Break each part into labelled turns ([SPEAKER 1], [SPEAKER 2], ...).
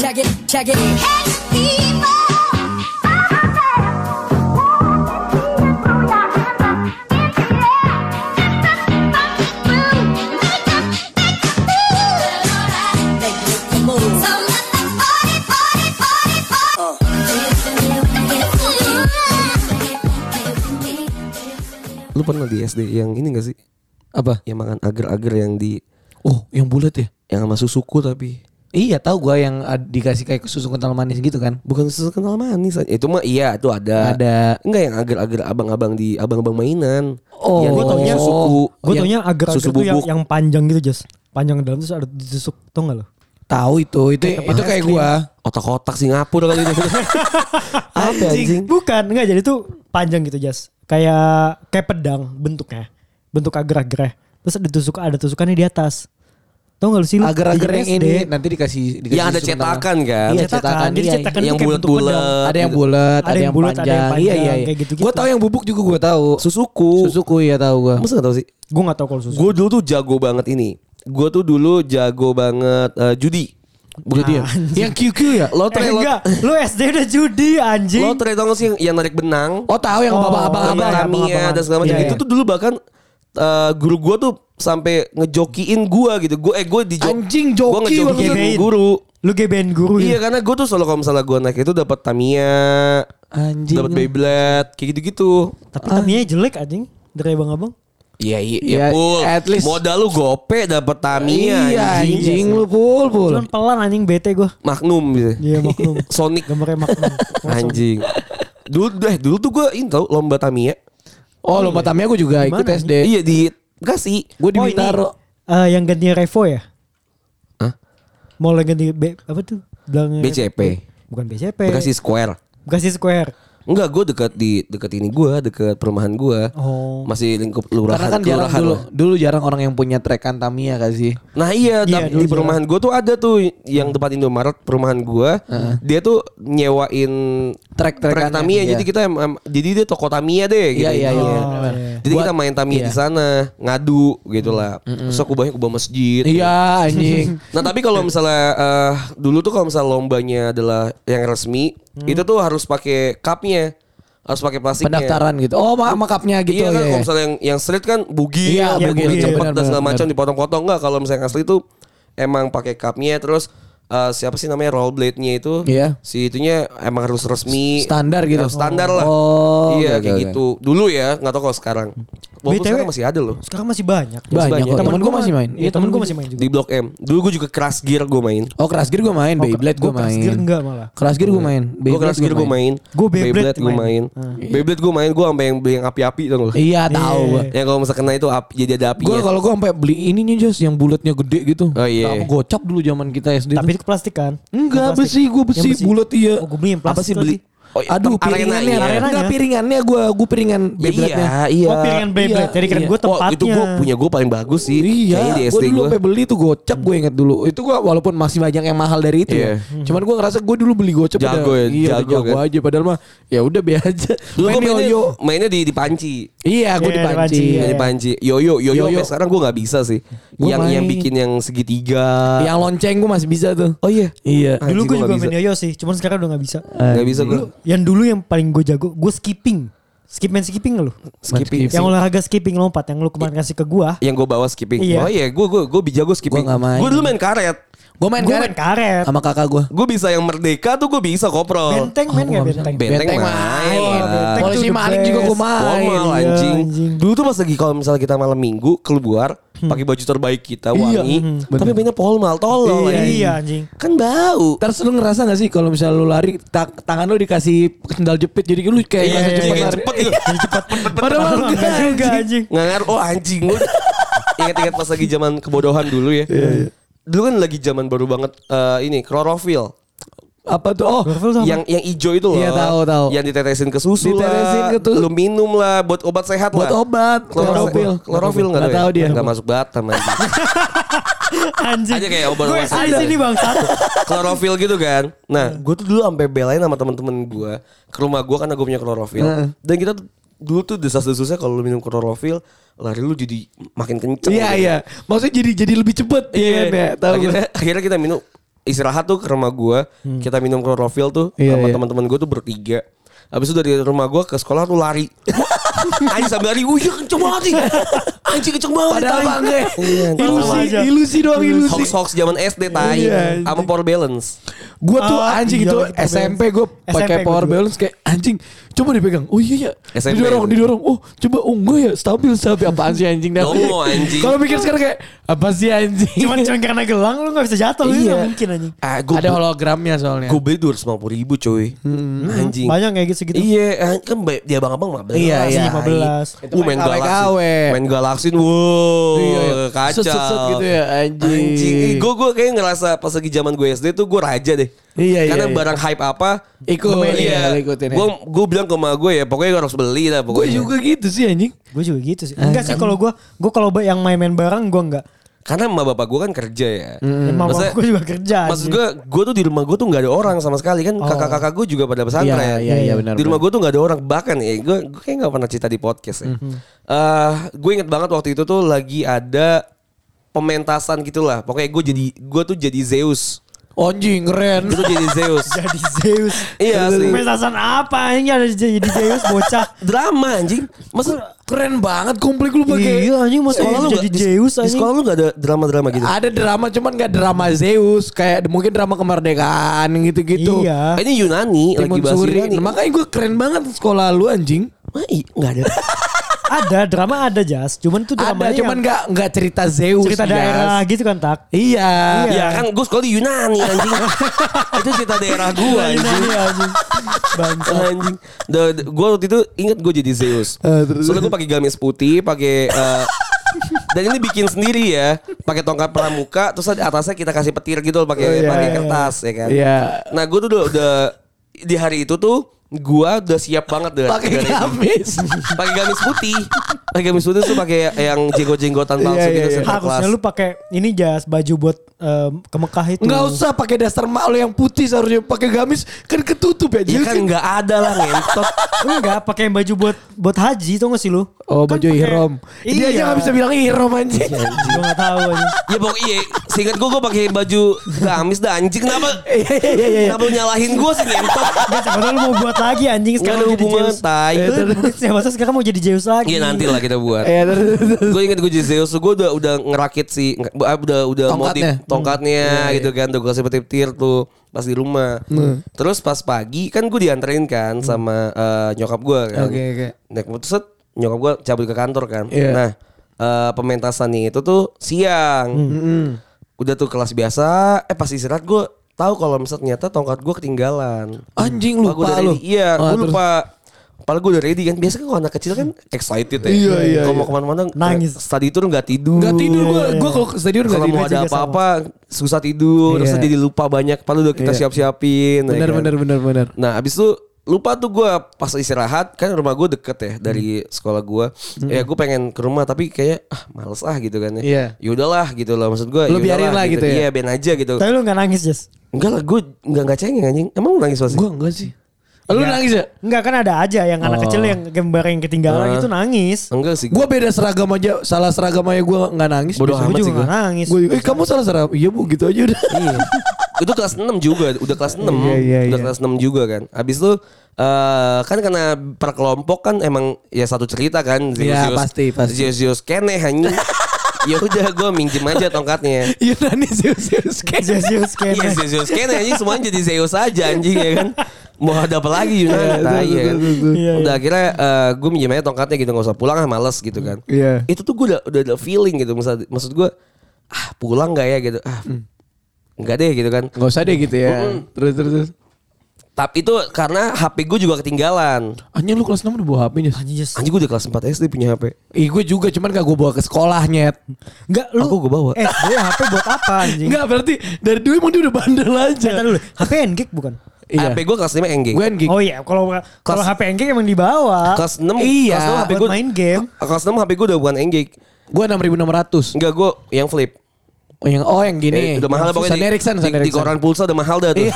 [SPEAKER 1] Check it, check it.
[SPEAKER 2] SD yang ini gak sih?
[SPEAKER 3] Apa?
[SPEAKER 2] Yang makan agar-agar yang di
[SPEAKER 3] Oh, yang bulat ya?
[SPEAKER 2] yang sama susuku tapi
[SPEAKER 3] Iya, tahu gua yang dikasih kayak susu kental manis gitu kan.
[SPEAKER 2] bukan susu kental manis. Itu mah iya itu ada.
[SPEAKER 3] Ada.
[SPEAKER 2] Enggak yang agar-agar abang-abang di abang-abang mainan.
[SPEAKER 3] Oh.
[SPEAKER 2] yang
[SPEAKER 3] Gua
[SPEAKER 2] dipakai
[SPEAKER 3] taunya-
[SPEAKER 2] susuku.
[SPEAKER 4] Gue
[SPEAKER 3] Yang
[SPEAKER 4] taunya agar
[SPEAKER 2] susu
[SPEAKER 4] tuh yang,
[SPEAKER 2] bubuk.
[SPEAKER 4] yang panjang gitu Jas. Panjang dalam terus ada ditusuk tau gak lo?
[SPEAKER 3] Tahu itu, itu itu kayak gua.
[SPEAKER 2] Otak-otak Singapura kali itu. Apa anjing?
[SPEAKER 4] Bukan, enggak jadi tuh panjang gitu Jas. Kayak kayak pedang bentuknya. Bentuk agar-agar. Terus ada tusuk ada tusukannya di atas. Tau gak lu sih?
[SPEAKER 3] Agar-agar yang
[SPEAKER 4] SD.
[SPEAKER 3] ini nanti dikasih, dikasih
[SPEAKER 2] Yang ada cetakan kan?
[SPEAKER 3] Iya,
[SPEAKER 4] Cetakan,
[SPEAKER 3] cetakan.
[SPEAKER 4] jadi
[SPEAKER 3] iya,
[SPEAKER 4] cetakan
[SPEAKER 2] yang bulat-bulat.
[SPEAKER 3] Ada yang bulat, ada, yang
[SPEAKER 4] bulat, ada yang
[SPEAKER 3] panjang. Iya, iya, iya.
[SPEAKER 4] kayak.
[SPEAKER 3] Gua tahu yang bubuk juga gua tahu.
[SPEAKER 2] Susuku.
[SPEAKER 3] Susuku ya tahu gua.
[SPEAKER 2] Masa gak tau sih?
[SPEAKER 4] Gue gak tau kalau susu.
[SPEAKER 2] Gue dulu tuh jago banget ini. Gue tuh dulu jago banget eh, judi.
[SPEAKER 3] Jadi ya. Yang QQ ya?
[SPEAKER 2] Lotre,
[SPEAKER 4] eh, enggak, lu SD udah judi anjing.
[SPEAKER 2] lotre tau gak sih yang, yang narik benang?
[SPEAKER 3] Oh, tahu yang
[SPEAKER 4] Oh,
[SPEAKER 2] Sama
[SPEAKER 4] iya,
[SPEAKER 3] abang.
[SPEAKER 2] Tamiya dan segala macam.
[SPEAKER 4] Iya,
[SPEAKER 2] Itu
[SPEAKER 4] iya.
[SPEAKER 2] tuh dulu bahkan eh, guru gue tuh sampai ngejokiin gue gitu. Gue eh gue di
[SPEAKER 3] Anjing, joki
[SPEAKER 2] ngejokiin
[SPEAKER 4] maksudnya.
[SPEAKER 2] guru.
[SPEAKER 4] Lu gebein guru
[SPEAKER 2] Iya
[SPEAKER 4] gitu.
[SPEAKER 2] karena gue tuh selalu kalau misalnya gue naik itu dapat Tamiya,
[SPEAKER 3] Anjing.
[SPEAKER 2] dapat Beyblade, kayak gitu-gitu.
[SPEAKER 4] Tapi Tamiya jelek anjing dari abang-abang.
[SPEAKER 2] Iya iya
[SPEAKER 3] Ya,
[SPEAKER 2] ya, Pul.
[SPEAKER 3] at least-
[SPEAKER 2] Modal lu gope dapat Tamiya
[SPEAKER 3] Iya,
[SPEAKER 2] anjing.
[SPEAKER 3] anjing lu pul pul.
[SPEAKER 4] Cuman pelan anjing bete gue.
[SPEAKER 2] Magnum gitu.
[SPEAKER 4] Iya maklum.
[SPEAKER 2] Sonic
[SPEAKER 4] Gambarnya maklum.
[SPEAKER 2] anjing. Dulu eh dulu tuh gue ini tau lomba Tamiya.
[SPEAKER 3] Oh, lomba Tamiya gua juga ikut
[SPEAKER 4] Gimana?
[SPEAKER 3] SD.
[SPEAKER 2] Iya di kasih.
[SPEAKER 3] Gue di
[SPEAKER 4] Oh, ini,
[SPEAKER 3] Bintaro.
[SPEAKER 4] eh, yang gantinya Revo ya?
[SPEAKER 2] Hah?
[SPEAKER 4] Mau lagi ganti B, apa tuh? Bilangnya
[SPEAKER 2] BCP.
[SPEAKER 4] Bukan BCP.
[SPEAKER 2] Bekasi Square.
[SPEAKER 4] Bekasi Square.
[SPEAKER 2] Enggak, gue dekat di dekat ini gue, dekat perumahan gue.
[SPEAKER 4] Oh.
[SPEAKER 2] Masih lingkup lurahan.
[SPEAKER 3] Karena kan jarang dulu,
[SPEAKER 2] lah.
[SPEAKER 3] dulu jarang orang yang punya trekan Tamiya kan sih.
[SPEAKER 2] Nah iya,
[SPEAKER 4] Iya,
[SPEAKER 2] tapi
[SPEAKER 4] dulu
[SPEAKER 2] di perumahan gue tuh ada tuh yang depan Indomaret perumahan gue, dia tuh nyewain
[SPEAKER 3] Trek-trekannya,
[SPEAKER 2] trek Tamiya.
[SPEAKER 3] iya.
[SPEAKER 2] Jadi kita em- em- jadi dia toko Tamiya deh gitu.
[SPEAKER 3] Iya, iya, iya.
[SPEAKER 4] Oh, iya.
[SPEAKER 2] Jadi
[SPEAKER 3] Buat-
[SPEAKER 2] kita main Tamiya
[SPEAKER 3] iya.
[SPEAKER 2] di sana, ngadu gitu lah. Terus aku banyak kubah masjid.
[SPEAKER 3] Iya anjing.
[SPEAKER 2] Nah tapi kalau misalnya eh, dulu tuh kalau misalnya lombanya adalah yang resmi, itu tuh harus pakai cupnya, harus pakai plastiknya.
[SPEAKER 3] Pendaftaran gitu. Oh, ma makapnya gitu
[SPEAKER 2] iya kan
[SPEAKER 3] ya.
[SPEAKER 2] kalau misalnya yang, yang street kan bugi,
[SPEAKER 3] Iya,
[SPEAKER 2] ya,
[SPEAKER 4] bugi,
[SPEAKER 2] bugi
[SPEAKER 4] iya,
[SPEAKER 2] cepet dan segala macam dipotong-potong enggak kalau misalnya yang asli itu emang pakai cupnya terus eh, siapa sih namanya rollerblade-nya itu
[SPEAKER 3] Iya.
[SPEAKER 2] si itunya emang harus resmi
[SPEAKER 3] Standar gitu.
[SPEAKER 2] Ya, standar lah
[SPEAKER 3] Oh,
[SPEAKER 2] iya
[SPEAKER 3] oke,
[SPEAKER 2] kayak
[SPEAKER 3] oke.
[SPEAKER 2] gitu dulu ya nggak tahu kalau sekarang walaupun
[SPEAKER 4] BTW
[SPEAKER 2] sekarang masih ada loh
[SPEAKER 4] Sekarang masih banyak.
[SPEAKER 3] Banyak
[SPEAKER 2] banyak.
[SPEAKER 3] kok. Temen gue masih main.
[SPEAKER 4] Iya temen gue masih main juga.
[SPEAKER 2] di blok M dulu gue juga Crash Gear gue main
[SPEAKER 3] Oh, Crash Gear gue main, Beyblade gue
[SPEAKER 4] Gue Crash Gear
[SPEAKER 3] main.
[SPEAKER 4] enggak malah.
[SPEAKER 3] Crash Gear gue main.
[SPEAKER 2] gue Crash Gear gue main
[SPEAKER 4] Gua Beyblade
[SPEAKER 2] gue main
[SPEAKER 4] main. Hmm.
[SPEAKER 2] Beyblade gue main gue sampai yang beli yang api-api gak lo
[SPEAKER 3] Iya, tahu
[SPEAKER 4] Iya.
[SPEAKER 3] gue.
[SPEAKER 2] yang kalau misalnya kena itu api jadi ada
[SPEAKER 3] Gue
[SPEAKER 2] apinya
[SPEAKER 3] kalau gue sampai beli ininya Jos yang bulatnya gede gitu.
[SPEAKER 2] Oh, iya.
[SPEAKER 3] Sama gocap dulu zaman kita SD.
[SPEAKER 4] Tapi
[SPEAKER 3] tuh.
[SPEAKER 4] itu plastik kan?
[SPEAKER 3] Enggak, besi gue besi, bulat iya.
[SPEAKER 4] Oh gue beli yang
[SPEAKER 2] apa
[SPEAKER 4] plastik
[SPEAKER 2] sih beli. Oh,
[SPEAKER 3] Aduh,
[SPEAKER 2] arenanya.
[SPEAKER 3] piringannya,
[SPEAKER 4] Arenanya.
[SPEAKER 3] enggak piringannya gue, gue piringan
[SPEAKER 2] Ya,
[SPEAKER 3] Beyblade-nya.
[SPEAKER 2] iya, iya.
[SPEAKER 4] Oh piringan Beyblade.
[SPEAKER 3] Iya,
[SPEAKER 4] Jadi kira
[SPEAKER 3] iya.
[SPEAKER 4] gue
[SPEAKER 2] Oh,
[SPEAKER 4] tempatnya.
[SPEAKER 2] itu gue punya gue paling bagus sih.
[SPEAKER 3] Iya,
[SPEAKER 2] Kayaknya di
[SPEAKER 3] gue dulu
[SPEAKER 2] gue.
[SPEAKER 3] sampai beli tuh gocap gue inget dulu. Itu gue walaupun masih banyak yang mahal dari itu ya.
[SPEAKER 2] Iya.
[SPEAKER 3] Cuman gue ngerasa gue dulu beli gocap
[SPEAKER 2] Jago ya,
[SPEAKER 3] iya,
[SPEAKER 2] jago
[SPEAKER 3] jago
[SPEAKER 2] kan.
[SPEAKER 3] aja. Padahal mah ya udah biar aja.
[SPEAKER 2] Dulu gue
[SPEAKER 3] Main
[SPEAKER 2] mainnya,
[SPEAKER 3] yoyo.
[SPEAKER 2] mainnya di, di panci.
[SPEAKER 3] Iya, gue
[SPEAKER 4] Iya,
[SPEAKER 3] dipanci.
[SPEAKER 4] dipanci,
[SPEAKER 2] Mainnya
[SPEAKER 4] iya.
[SPEAKER 2] di panci. Yoyo, yoyo,
[SPEAKER 3] Yoyo.
[SPEAKER 2] sekarang gue nggak bisa sih.
[SPEAKER 3] Gua
[SPEAKER 2] yang yang
[SPEAKER 3] main.
[SPEAKER 2] bikin yang segitiga.
[SPEAKER 3] Yang lonceng gue masih bisa tuh.
[SPEAKER 2] Oh iya.
[SPEAKER 3] Iya.
[SPEAKER 4] Dulu
[SPEAKER 2] Anjing,
[SPEAKER 4] gue
[SPEAKER 2] gua
[SPEAKER 4] juga
[SPEAKER 2] nggak
[SPEAKER 4] main yoyo sih. Cuman sekarang udah gak bisa.
[SPEAKER 2] Gak bisa gue.
[SPEAKER 4] Yang dulu yang paling gue jago, gue skipping. Skip main skipping nggak lu?
[SPEAKER 2] Skipping.
[SPEAKER 4] Yang olahraga skipping lompat yang lu kemarin kasih ke gua.
[SPEAKER 2] Yang gue bawa skipping.
[SPEAKER 4] Iya.
[SPEAKER 2] Oh iya, gue gue gue jago skipping.
[SPEAKER 3] Gua main.
[SPEAKER 2] Gue dulu main karet.
[SPEAKER 3] Gue main
[SPEAKER 4] Gue
[SPEAKER 3] karet
[SPEAKER 4] main karet.
[SPEAKER 3] sama kakak gue.
[SPEAKER 2] Gue bisa yang merdeka tuh gue bisa koprol.
[SPEAKER 4] Benteng main gak
[SPEAKER 3] nggak bisa.
[SPEAKER 4] benteng?
[SPEAKER 2] Benteng
[SPEAKER 3] Benteng
[SPEAKER 2] main.
[SPEAKER 3] main. Polisi maling juga gue main.
[SPEAKER 2] Formal
[SPEAKER 4] iya,
[SPEAKER 2] anjing.
[SPEAKER 4] anjing.
[SPEAKER 2] Dulu tuh pas lagi kalau misalnya kita malam minggu keluar pakai baju terbaik kita
[SPEAKER 3] Iya,
[SPEAKER 2] wangi,
[SPEAKER 3] mhm,
[SPEAKER 2] tapi mainnya polmal tolol.
[SPEAKER 4] Iya,
[SPEAKER 2] anjing.
[SPEAKER 4] iya anjing.
[SPEAKER 2] Kan bau.
[SPEAKER 3] Terus lu ngerasa gak sih kalau misalnya lu lari ta- tangan lu dikasih sendal jepit jadi lu kayak
[SPEAKER 2] Iya,
[SPEAKER 3] ngerasa
[SPEAKER 2] iya,
[SPEAKER 3] cepet
[SPEAKER 2] iya,
[SPEAKER 3] lari.
[SPEAKER 2] cepet gitu.
[SPEAKER 3] Padahal
[SPEAKER 4] Enggak juga
[SPEAKER 3] anjing.
[SPEAKER 2] Nggak ngaruh. Oh anjing. Ingat-ingat pas lagi zaman kebodohan dulu ya. Dulu kan lagi zaman baru banget eh, ini klorofil.
[SPEAKER 3] Apa tuh? Oh,
[SPEAKER 4] apa?
[SPEAKER 2] Yang yang hijau itu loh.
[SPEAKER 3] Iya, tahu, tahu.
[SPEAKER 2] Yang ditetesin ke susu
[SPEAKER 3] Ditetesin
[SPEAKER 2] lah.
[SPEAKER 3] ke tuh.
[SPEAKER 2] Lu minum lah buat obat sehat
[SPEAKER 3] buat
[SPEAKER 2] lah.
[SPEAKER 3] obat.
[SPEAKER 2] Klorofil. Klorofil enggak
[SPEAKER 3] Nggak tahu dia.
[SPEAKER 2] Enggak masuk batam anjing.
[SPEAKER 4] Anjing.
[SPEAKER 2] Aja kayak obat
[SPEAKER 4] Gue
[SPEAKER 2] obatan.
[SPEAKER 4] di sini bang
[SPEAKER 2] klorofil gitu kan. Nah, gue tuh dulu sampai belain sama temen-temen gue ke rumah gue karena gue punya klorofil. Dan kita dulu tuh desas-desusnya kalau lu minum klorofil lari lu jadi makin kenceng.
[SPEAKER 3] Iya
[SPEAKER 2] gitu.
[SPEAKER 3] iya. Maksudnya jadi jadi lebih cepet iya kan ya. Tahu gue.
[SPEAKER 2] akhirnya, akhirnya kita minum istirahat tuh ke rumah gua. Kita minum klorofil tuh
[SPEAKER 3] Hmm. Iya,
[SPEAKER 2] sama
[SPEAKER 3] iya.
[SPEAKER 2] teman-teman gua tuh bertiga. Habis itu dari rumah gua ke sekolah tuh lari. Anjing sambil lari, wih kenceng banget nih. Anjing kenceng banget.
[SPEAKER 3] Padahal
[SPEAKER 2] tai."
[SPEAKER 3] mah enggak.
[SPEAKER 2] Iya,
[SPEAKER 3] Ilusi,
[SPEAKER 4] aja.
[SPEAKER 3] ilusi doang ilusi.
[SPEAKER 2] Hoax hoax zaman SD tai
[SPEAKER 3] Iya,
[SPEAKER 2] sama power balance.
[SPEAKER 3] Gue tuh
[SPEAKER 4] Ah,
[SPEAKER 3] anjing
[SPEAKER 4] iya
[SPEAKER 3] itu SMP gue pakai power balance kayak anjing coba dipegang. Oh iya ya.
[SPEAKER 2] SMP
[SPEAKER 3] Didorong didorong. Oh coba oh enggak ya stabil stabil apaan sih anjing dah.
[SPEAKER 2] Dongo, anjing.
[SPEAKER 3] Kalau mikir sekarang kayak apa sih anjing?
[SPEAKER 4] Cuman cuman karena gelang lu gak bisa jatuh.
[SPEAKER 3] Iya.
[SPEAKER 4] gak mungkin anjing.
[SPEAKER 2] Ah, gua
[SPEAKER 3] ada hologramnya soalnya.
[SPEAKER 2] Gue beli dua ratus lima puluh ribu coy. Anjing.
[SPEAKER 4] Banyak kayak gitu segitu.
[SPEAKER 2] Iya, ah, kan dia bang abang mah
[SPEAKER 3] Iya, iya.
[SPEAKER 4] 15.
[SPEAKER 3] Itu
[SPEAKER 2] Uh,
[SPEAKER 3] main
[SPEAKER 2] galaksin, main galaksin, wow,
[SPEAKER 3] Iya, iya.
[SPEAKER 2] kacau.
[SPEAKER 3] Set, set, set gitu ya, anjing.
[SPEAKER 2] Gue gue kayak ngerasa pas lagi zaman gue SD tuh gue raja deh.
[SPEAKER 3] Iya, iya,
[SPEAKER 2] Karena
[SPEAKER 3] iya.
[SPEAKER 2] barang hype apa,
[SPEAKER 3] Ikut, iya, lu ikutin.
[SPEAKER 2] Gue gue bilang ke emak gue ya, pokoknya gue harus beli lah
[SPEAKER 3] Gue
[SPEAKER 2] pokoknya.
[SPEAKER 3] juga gitu sih anjing.
[SPEAKER 4] Gue juga gitu sih. Enggak sih kalau gue, gue kalau yang main-main bareng gue enggak.
[SPEAKER 2] Karena emak bapak gue kan kerja ya.
[SPEAKER 4] Emang
[SPEAKER 2] Maksudnya-
[SPEAKER 4] gue juga kerja.
[SPEAKER 2] Maksud gue, gue tuh di rumah gue tuh nggak ada orang sama sekali kan
[SPEAKER 3] Oh.
[SPEAKER 2] kakak-kakak gue juga pada pesantren.
[SPEAKER 3] Iya, iya, iya, benar,
[SPEAKER 2] Di rumah gue tuh nggak ada orang bahkan ya, gue gue kayak nggak pernah cerita di podcast ya.
[SPEAKER 3] Mhm.
[SPEAKER 2] Eh, gue inget banget waktu itu tuh lagi ada pementasan gitulah. Pokoknya gue jadi gue tuh jadi Zeus.
[SPEAKER 3] Anjing keren.
[SPEAKER 2] Tuh jadi Zeus.
[SPEAKER 4] Jadi Zeus.
[SPEAKER 2] Iya, asli.
[SPEAKER 4] Pementasan apa ini ada jadi Zeus bocah.
[SPEAKER 2] Drama anjing. Maksud
[SPEAKER 3] Keren banget komplit lu pakai.
[SPEAKER 4] Iya anjing mas
[SPEAKER 2] sekolah lu
[SPEAKER 4] jadi
[SPEAKER 2] di-
[SPEAKER 4] Zeus
[SPEAKER 2] Di
[SPEAKER 4] anjing.
[SPEAKER 2] sekolah lu gak ada drama-drama gitu?
[SPEAKER 3] Ada drama cuman gak drama Zeus kayak mungkin drama kemerdekaan gitu-gitu.
[SPEAKER 4] Iya.
[SPEAKER 2] Ini Yunani, lagi bahas
[SPEAKER 3] Suri.
[SPEAKER 2] Yunani.
[SPEAKER 3] Makanya gue keren banget sekolah lu anjing.
[SPEAKER 2] Mah, i- nggak ada.
[SPEAKER 4] Ada drama ada Jas. Cuman tuh drama
[SPEAKER 3] Ada cuman gak nggak cerita Zeus.
[SPEAKER 4] cerita
[SPEAKER 3] Jas.
[SPEAKER 4] daerah gitu kan tak.
[SPEAKER 3] Iya.
[SPEAKER 2] Ya kan gue sekolah di Yunani anjing. Itu cerita daerah gue anjing.
[SPEAKER 4] Iya anjing. Bangsa.
[SPEAKER 2] anjing. Gue waktu itu inget gue jadi Zeus.
[SPEAKER 3] Terus?
[SPEAKER 2] Soalnya gue pakai gamis putih, pakai eh, dan ini bikin sendiri ya, pakai tongkat pramuka, terus di atasnya kita kasih petir gitu, loh, pakai
[SPEAKER 3] Oh, iya,
[SPEAKER 2] pakai
[SPEAKER 3] iya,
[SPEAKER 2] kertas ya kan.
[SPEAKER 3] Iya.
[SPEAKER 2] Nah gue tuh udah, udah di hari itu tuh gua udah siap banget deh.
[SPEAKER 3] Pakai gamis.
[SPEAKER 2] pakai gamis putih. Pakai gamis putih tuh pakai yang jenggot-jenggotan palsu
[SPEAKER 3] Iya,
[SPEAKER 2] gitu
[SPEAKER 3] iya, iya.
[SPEAKER 2] Santa Claus.
[SPEAKER 4] Harusnya lu pakai ini Jas baju buat em, ke Mekah itu.
[SPEAKER 3] Nggak usah pakai dasar mak lu yang putih seharusnya pakai gamis kan ketutup ya.
[SPEAKER 2] Ya kan nggak ada lah ngentot.
[SPEAKER 4] Enggak, pakai baju buat buat haji tuh gak sih lu?
[SPEAKER 3] Oh
[SPEAKER 4] Kan
[SPEAKER 3] baju
[SPEAKER 4] pakai-
[SPEAKER 3] ihrom. Dia aja
[SPEAKER 4] Iya.
[SPEAKER 3] nggak bisa bilang ihrom anjing.
[SPEAKER 4] Gue gak tahu anjing.
[SPEAKER 2] ya pokoknya iya, seingat gue gue pakai baju gamis dah anjing kenapa?
[SPEAKER 3] Iya iya iya iya.
[SPEAKER 2] Kenapa nyalahin gue sih ngentot?
[SPEAKER 4] Enggak, siapa lu mau buat lagi anjing sekarang
[SPEAKER 2] ada
[SPEAKER 4] jadi
[SPEAKER 2] hubungan tai.
[SPEAKER 4] Mungkin siapa tahu sekarang mau jadi Zeus lagi.
[SPEAKER 2] Iya nanti lah kita buat.
[SPEAKER 3] Iya
[SPEAKER 2] gue inget gue jadi Zeus gue udah udah ngerakit sih nge- udah udah motif tongkatnya gitu kan udah gue kasih petir tuh pas di rumah terus pas pagi kan gue dianterin kan sama eh, nyokap gue kan
[SPEAKER 3] Oke, oke.
[SPEAKER 2] naik motor set nyokap gue cabut ke kantor kan
[SPEAKER 3] Iya.
[SPEAKER 2] nah eh, pementasannya itu tuh siang udah tuh kelas biasa eh pas istirahat gue tahu kalau misalnya ternyata tongkat gue ketinggalan
[SPEAKER 3] Anjing
[SPEAKER 2] Lupa
[SPEAKER 3] lu.
[SPEAKER 2] Iya,
[SPEAKER 3] Ah,
[SPEAKER 2] gue
[SPEAKER 3] terus?
[SPEAKER 2] lupa. Padahal gue udah ready kan. Biasanya kalau anak kecil kan excited ya.
[SPEAKER 3] Iya, iya,
[SPEAKER 2] Kalau
[SPEAKER 3] iya.
[SPEAKER 2] mau ke
[SPEAKER 4] mana-mana
[SPEAKER 2] Nangis. Study tour nggak tidur.
[SPEAKER 3] Gak tidur gue, gue kalau ke stadion gak
[SPEAKER 2] Kalau
[SPEAKER 3] tidur.
[SPEAKER 2] mau ada apa-apa susah tidur. Terus
[SPEAKER 3] Iya.
[SPEAKER 2] jadi lupa banyak. Padahal udah kita
[SPEAKER 3] Iya.
[SPEAKER 2] siap-siapin. ya
[SPEAKER 3] Bener
[SPEAKER 2] kan.
[SPEAKER 3] bener bener bener.
[SPEAKER 2] Nah abis itu lupa tuh gue pas istirahat kan rumah gue deket ya dari sekolah gue. Ya gue pengen ke rumah tapi kayak ah males ah gitu kan ya.
[SPEAKER 3] Iya.
[SPEAKER 2] Ya udahlah gitu loh maksud gue.
[SPEAKER 3] Lu biarin lah gitu ya?
[SPEAKER 2] Iya biarin aja gitu.
[SPEAKER 4] Tapi lu gak nangis Jas.
[SPEAKER 2] Enggak lah gue enggak enggak cengeng anjing. Emang lu nangis pasti?
[SPEAKER 3] Gue enggak sih. Lu
[SPEAKER 4] Enggak.
[SPEAKER 3] nangis ya?
[SPEAKER 4] Enggak kan ada aja yang anak
[SPEAKER 3] Oh.
[SPEAKER 4] kecil yang gambar yang ketinggalan
[SPEAKER 2] Ah.
[SPEAKER 4] itu nangis.
[SPEAKER 2] Enggak sih.
[SPEAKER 3] Gue beda seragam aja, salah seragam aja gue nggak nangis.
[SPEAKER 2] Bodoh amat
[SPEAKER 4] Gue
[SPEAKER 2] sih
[SPEAKER 4] juga
[SPEAKER 2] gua.
[SPEAKER 4] gak nangis.
[SPEAKER 3] Gue, eh kamu salah seragam. Iya bu, gitu aja udah.
[SPEAKER 2] Iya. itu kelas 6 juga, udah kelas 6.
[SPEAKER 3] Iya, iya,
[SPEAKER 2] udah
[SPEAKER 3] iya.
[SPEAKER 2] kelas 6 juga kan. Habis itu eh kan karena per kelompok kan emang ya satu cerita kan.
[SPEAKER 3] Iya, pasti, pasti.
[SPEAKER 2] Zeus Zeus kene hanya. ya udah gue minjem aja tongkatnya.
[SPEAKER 3] Iya nani Zeus Zeus kayak.
[SPEAKER 4] Zeus Zeus
[SPEAKER 2] Iya
[SPEAKER 4] kayaknya.
[SPEAKER 2] Zeus Zeus kene anjing semuanya jadi Zeus aja anjing ya kan. Mau ada apa lagi Yunan
[SPEAKER 3] Iya,
[SPEAKER 2] tai,
[SPEAKER 3] betul,
[SPEAKER 2] ya kan.
[SPEAKER 3] betul, betul.
[SPEAKER 4] Iya,
[SPEAKER 2] Udah akhirnya gue minjem aja tongkatnya gitu nggak usah pulang ah males gitu kan.
[SPEAKER 3] Iya.
[SPEAKER 2] Itu tuh gue udah udah ada feeling gitu maksud maksud gue ah pulang nggak ya gitu ah Enggak deh gitu kan.
[SPEAKER 3] Gak usah deh gitu ya. Terus terus terus.
[SPEAKER 2] Tapi itu karena HP gue juga ketinggalan.
[SPEAKER 3] Anjing lu kelas 6 udah bawa HP-nya.
[SPEAKER 4] Anjing Jas.
[SPEAKER 2] Anjing gue udah kelas 4 SD punya HP.
[SPEAKER 3] Ih gue juga cuman gak gue bawa ke sekolah nyet.
[SPEAKER 4] Enggak lu.
[SPEAKER 2] Aku gua bawa.
[SPEAKER 4] Eh, dia HP buat apa anjing?
[SPEAKER 3] Enggak berarti dari dulu emang dia udah bandel aja.
[SPEAKER 4] Cerita dulu. HP Ngek bukan?
[SPEAKER 3] Iya.
[SPEAKER 2] HP gue kelas 5 NG.
[SPEAKER 3] Gue gig.
[SPEAKER 4] Oh iya, kalau kalau HP Ngek emang dibawa.
[SPEAKER 2] Kelas 6
[SPEAKER 3] Iya,
[SPEAKER 2] kelas 6 HP
[SPEAKER 4] buat
[SPEAKER 2] gue
[SPEAKER 4] main game.
[SPEAKER 2] Kelas 6 HP gue udah bukan NG.
[SPEAKER 3] Gue 6600.
[SPEAKER 2] Enggak gue yang flip.
[SPEAKER 3] Oh yang oh yang gini.
[SPEAKER 2] Eh, udah mahal
[SPEAKER 3] Yang
[SPEAKER 2] pokoknya
[SPEAKER 3] Sony
[SPEAKER 2] di, koran pulsa udah mahal dah tuh.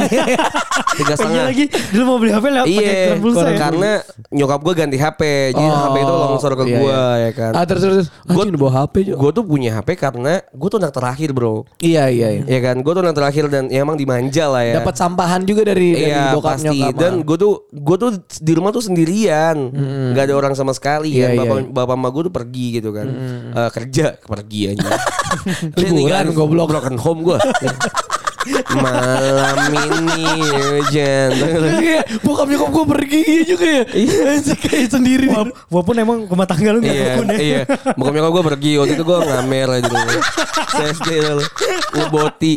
[SPEAKER 2] Tiga
[SPEAKER 4] Pengen
[SPEAKER 2] setengah.
[SPEAKER 4] lagi dulu mau beli HP pakai
[SPEAKER 2] Iya,
[SPEAKER 4] koran pulsa ya.
[SPEAKER 2] karena nyokap gue ganti HP, jadi
[SPEAKER 3] Oh,
[SPEAKER 2] HP itu longsor ke
[SPEAKER 3] iya,
[SPEAKER 2] gue
[SPEAKER 3] iya.
[SPEAKER 2] ya kan.
[SPEAKER 3] Ah terus terus.
[SPEAKER 2] Gue
[SPEAKER 3] udah bawa HP Jo.
[SPEAKER 2] gue tuh punya HP karena gue tuh anak terakhir bro.
[SPEAKER 3] Iya iya iya.
[SPEAKER 2] Ya kan, gue tuh anak terakhir dan ya emang dimanja lah ya.
[SPEAKER 3] Dapat sampahan juga dari dari
[SPEAKER 2] Iya
[SPEAKER 3] bokap
[SPEAKER 2] pasti
[SPEAKER 3] nyokap.
[SPEAKER 2] dan gue tuh gue tuh di rumah tuh sendirian nggak ada orang sama sekali
[SPEAKER 3] Iya,
[SPEAKER 2] kan
[SPEAKER 3] iya,
[SPEAKER 2] bapak
[SPEAKER 3] iya.
[SPEAKER 2] bapak emak gue tuh pergi gitu kan Eh, kerja pergi aja
[SPEAKER 3] Liburan, goblok.
[SPEAKER 2] broken home gue malam ini hujan
[SPEAKER 3] Iya, bokap nyokap gue pergi iya juga ya. Iya, kayak sendiri.
[SPEAKER 4] Wala- Walaupun emang rumah tangga lu gak
[SPEAKER 2] Iya,
[SPEAKER 4] rukun ya.
[SPEAKER 2] iya. Bokap nyokap gue pergi waktu itu gue ngamer aja dulu. CSD lalu ngeboti.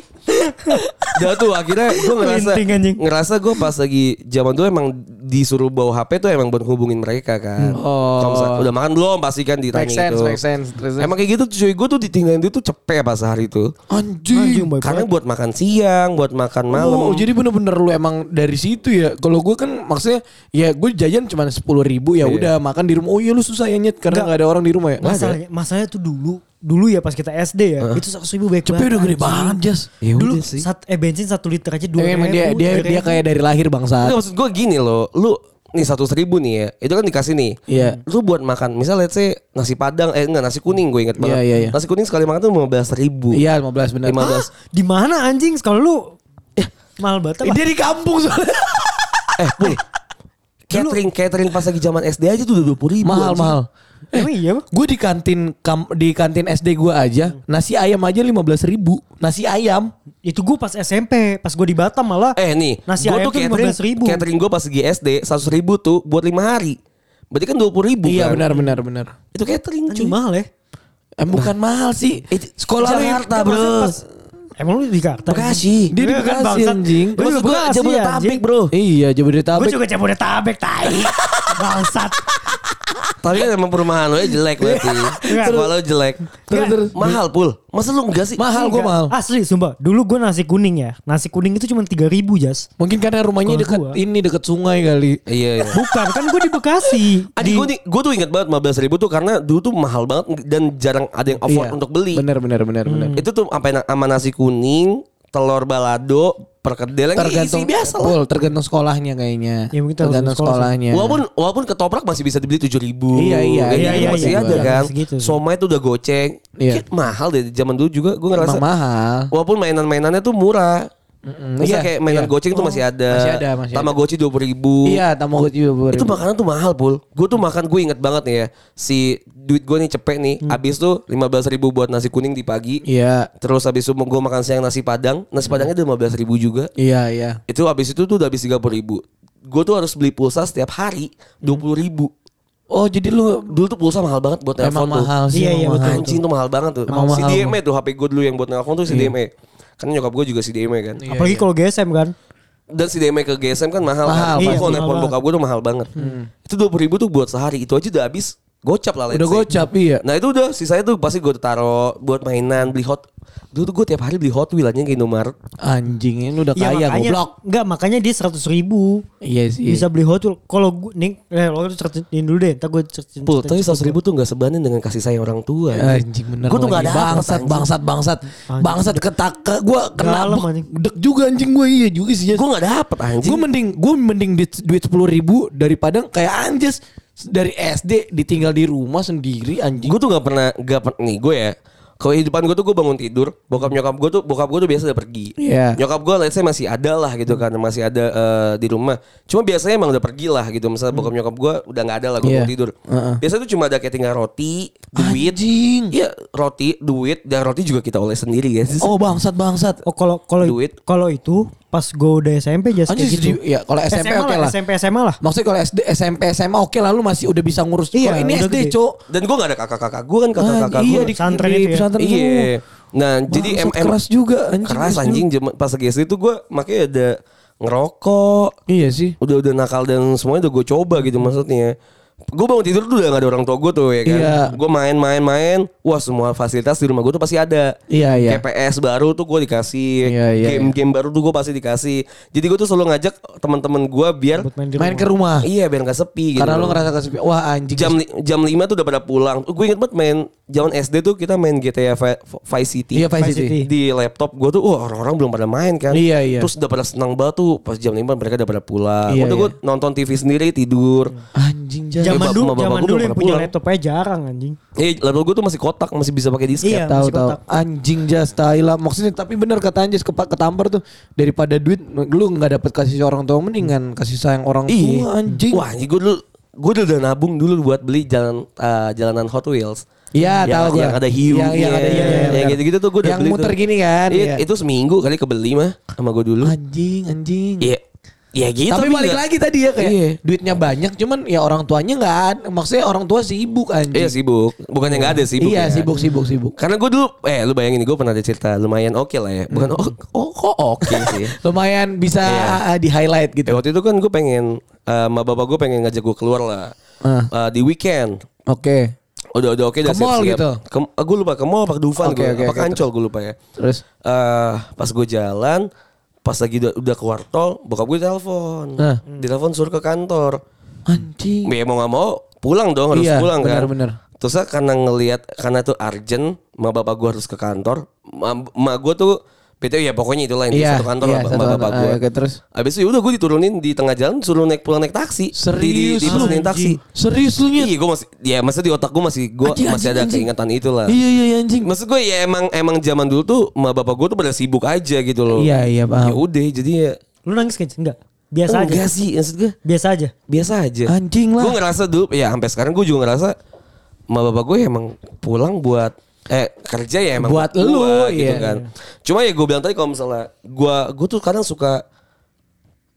[SPEAKER 2] Udah tuh akhirnya gue ngerasa ngerasa gue pas lagi zaman dulu emang disuruh bawa HP tuh emang buat hubungin mereka kan.
[SPEAKER 3] Oh.
[SPEAKER 2] Kalau misalnya, udah makan belum pasti kan ditanya
[SPEAKER 3] Make sense,
[SPEAKER 2] itu.
[SPEAKER 3] make sense. Terus-
[SPEAKER 2] Emang kayak gitu cuy gue tuh ditinggalin dia tuh cepet pas hari itu.
[SPEAKER 3] Anjing.
[SPEAKER 2] Karena buat makan siang, buat makan malam.
[SPEAKER 3] Oh, jadi bener-bener lu emang dari situ ya. Kalau gue kan maksudnya ya gue jajan cuma sepuluh ribu ya
[SPEAKER 2] Iya.
[SPEAKER 3] udah makan di rumah. Oh iya lu susah ya nyet karena
[SPEAKER 4] Enggak.
[SPEAKER 3] nggak ada orang di rumah ya.
[SPEAKER 4] Masalahnya, masalahnya tuh dulu dulu ya pas kita SD ya itu seratus ribu baik
[SPEAKER 3] Cepet udah gede
[SPEAKER 4] anjing.
[SPEAKER 3] banget Jas.
[SPEAKER 2] Ya
[SPEAKER 4] dulu
[SPEAKER 2] sih.
[SPEAKER 4] sat, eh bensin satu liter aja dua
[SPEAKER 3] Emang dia dia dia kayak dari lahir bangsa.
[SPEAKER 2] Nggak, maksud gue gini loh, lu nih satu ribu nih ya, itu kan dikasih nih.
[SPEAKER 3] Iya.
[SPEAKER 2] Lu buat makan, misal let's say nasi padang, eh enggak nasi kuning gue inget banget.
[SPEAKER 3] Iya, iya, iya.
[SPEAKER 2] Nasi kuning sekali makan tuh lima belas ribu.
[SPEAKER 3] Iya 15 benar.
[SPEAKER 2] 15.
[SPEAKER 4] di mana anjing kalau lu eh, mahal banget
[SPEAKER 3] Eh? Dia di kampung soalnya.
[SPEAKER 2] Eh, pul. Catering, catering pas lagi zaman SD aja tuh udah dua puluh ribu.
[SPEAKER 3] mahal mahal.
[SPEAKER 4] Emang iya Bang?
[SPEAKER 3] Gue di kantin kam, di kantin SD gue aja nasi ayam aja 15 ribu. Nasi ayam.
[SPEAKER 4] itu gue pas SMP pas gue di Batam malah
[SPEAKER 2] Eh nih,
[SPEAKER 4] Nasi
[SPEAKER 2] gua
[SPEAKER 4] ayam
[SPEAKER 2] tuh
[SPEAKER 4] tuh
[SPEAKER 2] catering,
[SPEAKER 4] 15.000.
[SPEAKER 2] catering gue pas lagi SD seratus ribu tuh buat lima hari. Berarti kan dua puluh ribu
[SPEAKER 3] Iya
[SPEAKER 2] kan?
[SPEAKER 3] benar benar benar.
[SPEAKER 2] Itu catering cuy.
[SPEAKER 4] mahal ya
[SPEAKER 3] Eh, bukan mahal sih.
[SPEAKER 2] Itu
[SPEAKER 3] Sekolah lu
[SPEAKER 2] Jakarta, bro.
[SPEAKER 4] emang lu di Jakarta
[SPEAKER 2] Bekasi.
[SPEAKER 3] Dia di
[SPEAKER 4] Iya kan,
[SPEAKER 3] Bekasi
[SPEAKER 4] bangsat.
[SPEAKER 3] anjing.
[SPEAKER 4] Gua juga
[SPEAKER 2] gue
[SPEAKER 4] Bekasi,
[SPEAKER 2] Jabodetabek bro.
[SPEAKER 3] Iya
[SPEAKER 4] gue
[SPEAKER 3] Jabodetabek.
[SPEAKER 4] juga Jabodetabek tai bangsat
[SPEAKER 2] Tapi kan emang perumahan lo jelek berarti.
[SPEAKER 4] Enggak.
[SPEAKER 2] Sekolah lo jelek.
[SPEAKER 3] Terus, terus.
[SPEAKER 2] Mahal pul. Masa lu enggak sih?
[SPEAKER 3] Mahal gue mahal.
[SPEAKER 4] asli sumpah dulu gue nasi kuning ya nasi kuning itu cuma tiga ribu jas
[SPEAKER 3] Mungkin karena rumahnya dekat ini dekat sungai kali.
[SPEAKER 2] Iya, iya.
[SPEAKER 4] bukan kan gue di Bekasi
[SPEAKER 2] Adik gue gue tuh inget banget 15 ribu tuh karena dulu tuh mahal banget dan jarang ada yang afford
[SPEAKER 3] Iya.
[SPEAKER 2] untuk beli.
[SPEAKER 3] Bener bener bener bener.
[SPEAKER 2] Itu tuh sampai na- sama nasi kuning, telur balado, perkedel yang
[SPEAKER 3] Tergantung
[SPEAKER 2] biasa lah.
[SPEAKER 3] Pul, tergantung sekolahnya kayaknya.
[SPEAKER 4] Ya, mungkin tergantung
[SPEAKER 3] tergantung
[SPEAKER 4] sekolah sih.
[SPEAKER 3] sekolahnya.
[SPEAKER 2] Walaupun walaupun ketoprak masih bisa dibeli tujuh ribu.
[SPEAKER 3] Iya, iya,
[SPEAKER 4] iya, iya,
[SPEAKER 2] masih
[SPEAKER 4] iya,
[SPEAKER 2] ada
[SPEAKER 4] iya,
[SPEAKER 2] kan.
[SPEAKER 4] segitu sih.
[SPEAKER 2] Somai tuh udah goceng.
[SPEAKER 3] Iya.
[SPEAKER 2] Kayak mahal deh zaman dulu juga. Gue ngerasa.
[SPEAKER 3] Emang mahal.
[SPEAKER 2] Walaupun mainan-mainannya tuh murah. Misal
[SPEAKER 3] iya,
[SPEAKER 2] kayak mainan
[SPEAKER 3] iya.
[SPEAKER 2] goceng tuh masih ada.
[SPEAKER 3] Masih ada, masih ada.
[SPEAKER 2] Tamagotchi dua puluh ribu.
[SPEAKER 3] Iya, Tamagotchi juga
[SPEAKER 2] Itu makanan tuh mahal pul. Gue tuh makan gue inget banget nih ya. Si duit gue nih cepet nih. Abis tuh lima belas ribu buat nasi kuning di pagi.
[SPEAKER 3] Iya,
[SPEAKER 2] Terus abis itu gue makan siang nasi padang. Nasi padangnya lima belas ribu juga.
[SPEAKER 3] iya, iya.
[SPEAKER 2] Itu abis itu tuh udah habis tiga puluh ribu. Gue tuh harus beli pulsa setiap hari dua puluh ribu.
[SPEAKER 3] Oh, jadi lu
[SPEAKER 2] Dulu tuh pulsa mahal banget buat telepon tuh.
[SPEAKER 3] mahal sih.
[SPEAKER 4] Iya, iya,
[SPEAKER 3] mahal.
[SPEAKER 4] betul,
[SPEAKER 2] Anjing tuh mahal banget tuh.
[SPEAKER 3] Emang.
[SPEAKER 2] DME tuh HP gue dulu yang buat telepon tuh si DME. Karena nyokap gue juga si DME kan.
[SPEAKER 3] Iya,
[SPEAKER 4] apalagi
[SPEAKER 3] iya.
[SPEAKER 4] kalau GSM kan
[SPEAKER 2] Dan si DME ke GSM kan mahal,
[SPEAKER 3] Mahal,
[SPEAKER 2] kan.
[SPEAKER 4] iya,
[SPEAKER 2] Telepon bokap gue tuh mahal banget. Itu dua ribu tuh buat sehari. Itu aja udah habis gocap lah.
[SPEAKER 3] Udah
[SPEAKER 2] say.
[SPEAKER 3] gocap iya.
[SPEAKER 2] Nah itu udah sisanya tuh pasti gue taruh buat mainan beli hot. Dulu tuh gue tiap hari beli Hot Wheel aja ke Indomaret.
[SPEAKER 3] Anjing ini udah
[SPEAKER 4] Iya
[SPEAKER 3] kaya
[SPEAKER 4] makanya
[SPEAKER 3] goblok.
[SPEAKER 4] Enggak makanya dia seratus ribu
[SPEAKER 3] Iya sih.
[SPEAKER 4] Bisa beli Hot Wheels Kalau gue nih eh, Lo ceritain dulu deh Ntar gue ceritain
[SPEAKER 2] Pul, tapi seratus ribu tuh gak sebanding dengan kasih sayang orang tua.
[SPEAKER 3] Anjing bener
[SPEAKER 2] Gue tuh gak ada
[SPEAKER 3] bangsat, bangsat, bangsat, bangsat ketak ke gue kena
[SPEAKER 4] Dalam, anjing.
[SPEAKER 3] dek juga anjing gue iya juga sih.
[SPEAKER 2] Gue gak dapet anjing.
[SPEAKER 3] Gue mending gue mending duit duit sepuluh ribu daripada kayak anjas dari SD ditinggal di rumah sendiri anjing.
[SPEAKER 2] gue tuh gak pernah gak pernah nih gue ya kehidupan gue tuh gue bangun tidur bokap nyokap gue tuh bokap gue tuh biasa udah pergi
[SPEAKER 3] Iya.
[SPEAKER 2] nyokap gue let's say masih ada lah gitu kan masih ada eh, di rumah cuma biasanya emang udah pergi lah gitu misalnya bokap nyokap gue udah nggak ada lah gue
[SPEAKER 3] Iya.
[SPEAKER 2] bangun tidur
[SPEAKER 3] Heeh.
[SPEAKER 2] biasanya tuh cuma ada kayak tinggal roti duit iya roti duit dan roti juga kita oleh sendiri ya
[SPEAKER 3] Oh bangsat bangsat.
[SPEAKER 4] Oh kalau kalau
[SPEAKER 2] Duit.
[SPEAKER 4] kalau itu pas gue udah SMP just
[SPEAKER 3] Anjing
[SPEAKER 4] kayak gitu.
[SPEAKER 3] ya, kalau SMP oke lah.
[SPEAKER 4] SMP SMA lah.
[SPEAKER 3] Maksudnya kalau SD SMP SMA oke lah lu masih udah bisa ngurus.
[SPEAKER 4] Iya,
[SPEAKER 3] Kalau ini SD cok.
[SPEAKER 2] dan gue gak ada kakak-kakak gue kan kakak-kakak
[SPEAKER 3] Ah, iya
[SPEAKER 2] gue
[SPEAKER 3] di
[SPEAKER 4] pesantren
[SPEAKER 3] di
[SPEAKER 4] itu ya.
[SPEAKER 3] pesantren
[SPEAKER 2] iya
[SPEAKER 3] semua.
[SPEAKER 2] nah jadi
[SPEAKER 3] Bangsat,
[SPEAKER 2] MM
[SPEAKER 3] keras juga anjing.
[SPEAKER 2] keras anjing pas lagi SD itu gue makanya ada ngerokok
[SPEAKER 3] Iya sih.
[SPEAKER 2] udah udah nakal dan semuanya udah gue coba gitu maksudnya gue bangun tidur tuh udah gak ada orang tua gue tuh ya kan
[SPEAKER 3] Iya.
[SPEAKER 2] gue main main main wah semua fasilitas di rumah gue tuh pasti ada
[SPEAKER 3] Iya, iya.
[SPEAKER 2] KPS baru tuh gue dikasih
[SPEAKER 3] Iya, iya,
[SPEAKER 2] game game baru tuh gue pasti dikasih jadi gue tuh selalu ngajak teman-teman gue biar
[SPEAKER 4] main di
[SPEAKER 3] Main ke rumah.
[SPEAKER 2] iya biar gak sepi gitu
[SPEAKER 3] Karena lu ngerasa kesepian. Wah anjing.
[SPEAKER 2] jam jam 5 tuh udah pada pulang gue inget banget main zaman SD tuh kita main GTA Vi- Vice City.
[SPEAKER 3] Iya Vice City.
[SPEAKER 2] Di laptop gue tuh, wah orang-orang belum pada main kan.
[SPEAKER 3] Iya, iya.
[SPEAKER 2] Terus udah pada senang banget tuh pas jam 5 mereka udah pada pulang.
[SPEAKER 3] Iya,
[SPEAKER 2] udah gue
[SPEAKER 3] iya.
[SPEAKER 2] nonton TV sendiri tidur.
[SPEAKER 3] Anjing jas.
[SPEAKER 4] Zaman
[SPEAKER 2] bap-
[SPEAKER 4] dulu, zaman dulu yang punya
[SPEAKER 2] pulang.
[SPEAKER 4] laptop aja jarang anjing.
[SPEAKER 2] Eh, laptop gue tuh masih kotak, masih bisa pakai disket.
[SPEAKER 4] Iya.
[SPEAKER 3] tahu
[SPEAKER 4] masih
[SPEAKER 3] tahu
[SPEAKER 4] kotak.
[SPEAKER 3] anjing jas tai lah maksudnya tapi bener kata Anjas ke ketampar tuh daripada duit lu nggak dapet kasih orang tua mendingan kasih sayang orang tua
[SPEAKER 2] Iya.
[SPEAKER 3] anjing
[SPEAKER 2] Wah, anjing gue dulu gue dulu udah nabung dulu buat beli jalan eh, jalanan Hot Wheels.
[SPEAKER 3] Iya,
[SPEAKER 2] yang,
[SPEAKER 3] tahu gua.
[SPEAKER 2] yang ada hiu
[SPEAKER 3] Yang- yang ada- iya, iya,
[SPEAKER 2] yang
[SPEAKER 3] benar.
[SPEAKER 2] gitu-gitu tuh gue udah
[SPEAKER 3] Yang
[SPEAKER 2] beli
[SPEAKER 3] muter
[SPEAKER 2] tuh.
[SPEAKER 3] gini kan,
[SPEAKER 2] Iya,
[SPEAKER 3] iya.
[SPEAKER 2] itu seminggu kali kebeli mah sama gue dulu.
[SPEAKER 3] anjing anjing
[SPEAKER 2] Iya. Iya gitu.
[SPEAKER 3] tapi balik lagi tadi ya kayak
[SPEAKER 2] Iya.
[SPEAKER 3] duitnya banyak cuman ya orang tuanya nggak ada maksudnya orang tua sibuk anjing
[SPEAKER 2] Iya sibuk. Bukannya nggak ada sibuk
[SPEAKER 3] iya
[SPEAKER 2] ya.
[SPEAKER 3] sibuk sibuk sibuk
[SPEAKER 2] Karena gue dulu, eh lu bayangin gue pernah ada cerita lumayan oke lah ya. Bukan oh, oh kok oke sih.
[SPEAKER 3] lumayan bisa
[SPEAKER 2] Iya.
[SPEAKER 3] di highlight
[SPEAKER 2] Ya,
[SPEAKER 3] gitu
[SPEAKER 2] waktu itu kan gue pengen, eh, sama bapak gue pengen ngajak gue keluar lah.
[SPEAKER 3] Ah.
[SPEAKER 2] Eh, di weekend.
[SPEAKER 3] oke
[SPEAKER 2] Udah udah oke udah
[SPEAKER 3] Ke mall gitu?
[SPEAKER 2] Ke, gue lupa ke mall apa ke Dufan
[SPEAKER 3] Oke,
[SPEAKER 2] gue.
[SPEAKER 3] oke,
[SPEAKER 2] apa
[SPEAKER 3] oke,
[SPEAKER 2] ke Ancol gue lupa ya.
[SPEAKER 3] terus
[SPEAKER 2] eh pas gue jalan, pas lagi udah, udah keluar tol, bokap gue telepon.
[SPEAKER 3] Ah.
[SPEAKER 2] Ditelepon suruh ke kantor.
[SPEAKER 3] anjing
[SPEAKER 2] Ya mau gak mau pulang dong harus
[SPEAKER 3] Iya,
[SPEAKER 2] pulang kan.
[SPEAKER 3] benar-benar.
[SPEAKER 2] Terus karena ngelihat karena tuh urgent, ma bapak gue harus ke kantor. Ma, ma gue tuh BTW ya pokoknya itulah inti
[SPEAKER 3] Iya,
[SPEAKER 2] satu kantor
[SPEAKER 3] iya,
[SPEAKER 2] lah sama bapak gue.
[SPEAKER 3] oke, terus?
[SPEAKER 2] Abis itu udah gue diturunin di tengah jalan suruh naik pulang naik taksi.
[SPEAKER 3] serius
[SPEAKER 2] di, di,
[SPEAKER 3] lu
[SPEAKER 2] dipesenin taksi.
[SPEAKER 3] serius lu
[SPEAKER 2] Iya gue masih ya masa di otak gue masih gue
[SPEAKER 3] Anjing,
[SPEAKER 2] masih
[SPEAKER 3] anjing,
[SPEAKER 2] ada
[SPEAKER 3] anjing.
[SPEAKER 2] keingatan itu lah.
[SPEAKER 3] iya iya iya, anjing
[SPEAKER 2] Maksud gue ya emang emang zaman dulu tuh ma bapak gue tuh pada sibuk aja gitu loh.
[SPEAKER 3] Iya, iya, paham.
[SPEAKER 2] Ya udah jadi ya
[SPEAKER 4] Lu nangis kan? Enggak. Biasa aja.
[SPEAKER 2] enggak sih maksud gue
[SPEAKER 4] Biasa aja.
[SPEAKER 2] biasa aja.
[SPEAKER 3] Anjing lah.
[SPEAKER 2] Gue ngerasa dulu ya sampai sekarang gue juga ngerasa ma bapak gue emang pulang buat eh kerja ya emang
[SPEAKER 3] Buat lu,
[SPEAKER 2] gitu
[SPEAKER 3] iya.
[SPEAKER 2] kan. Cuma ya gue bilang tadi kalau misalnya gue gue tuh kadang suka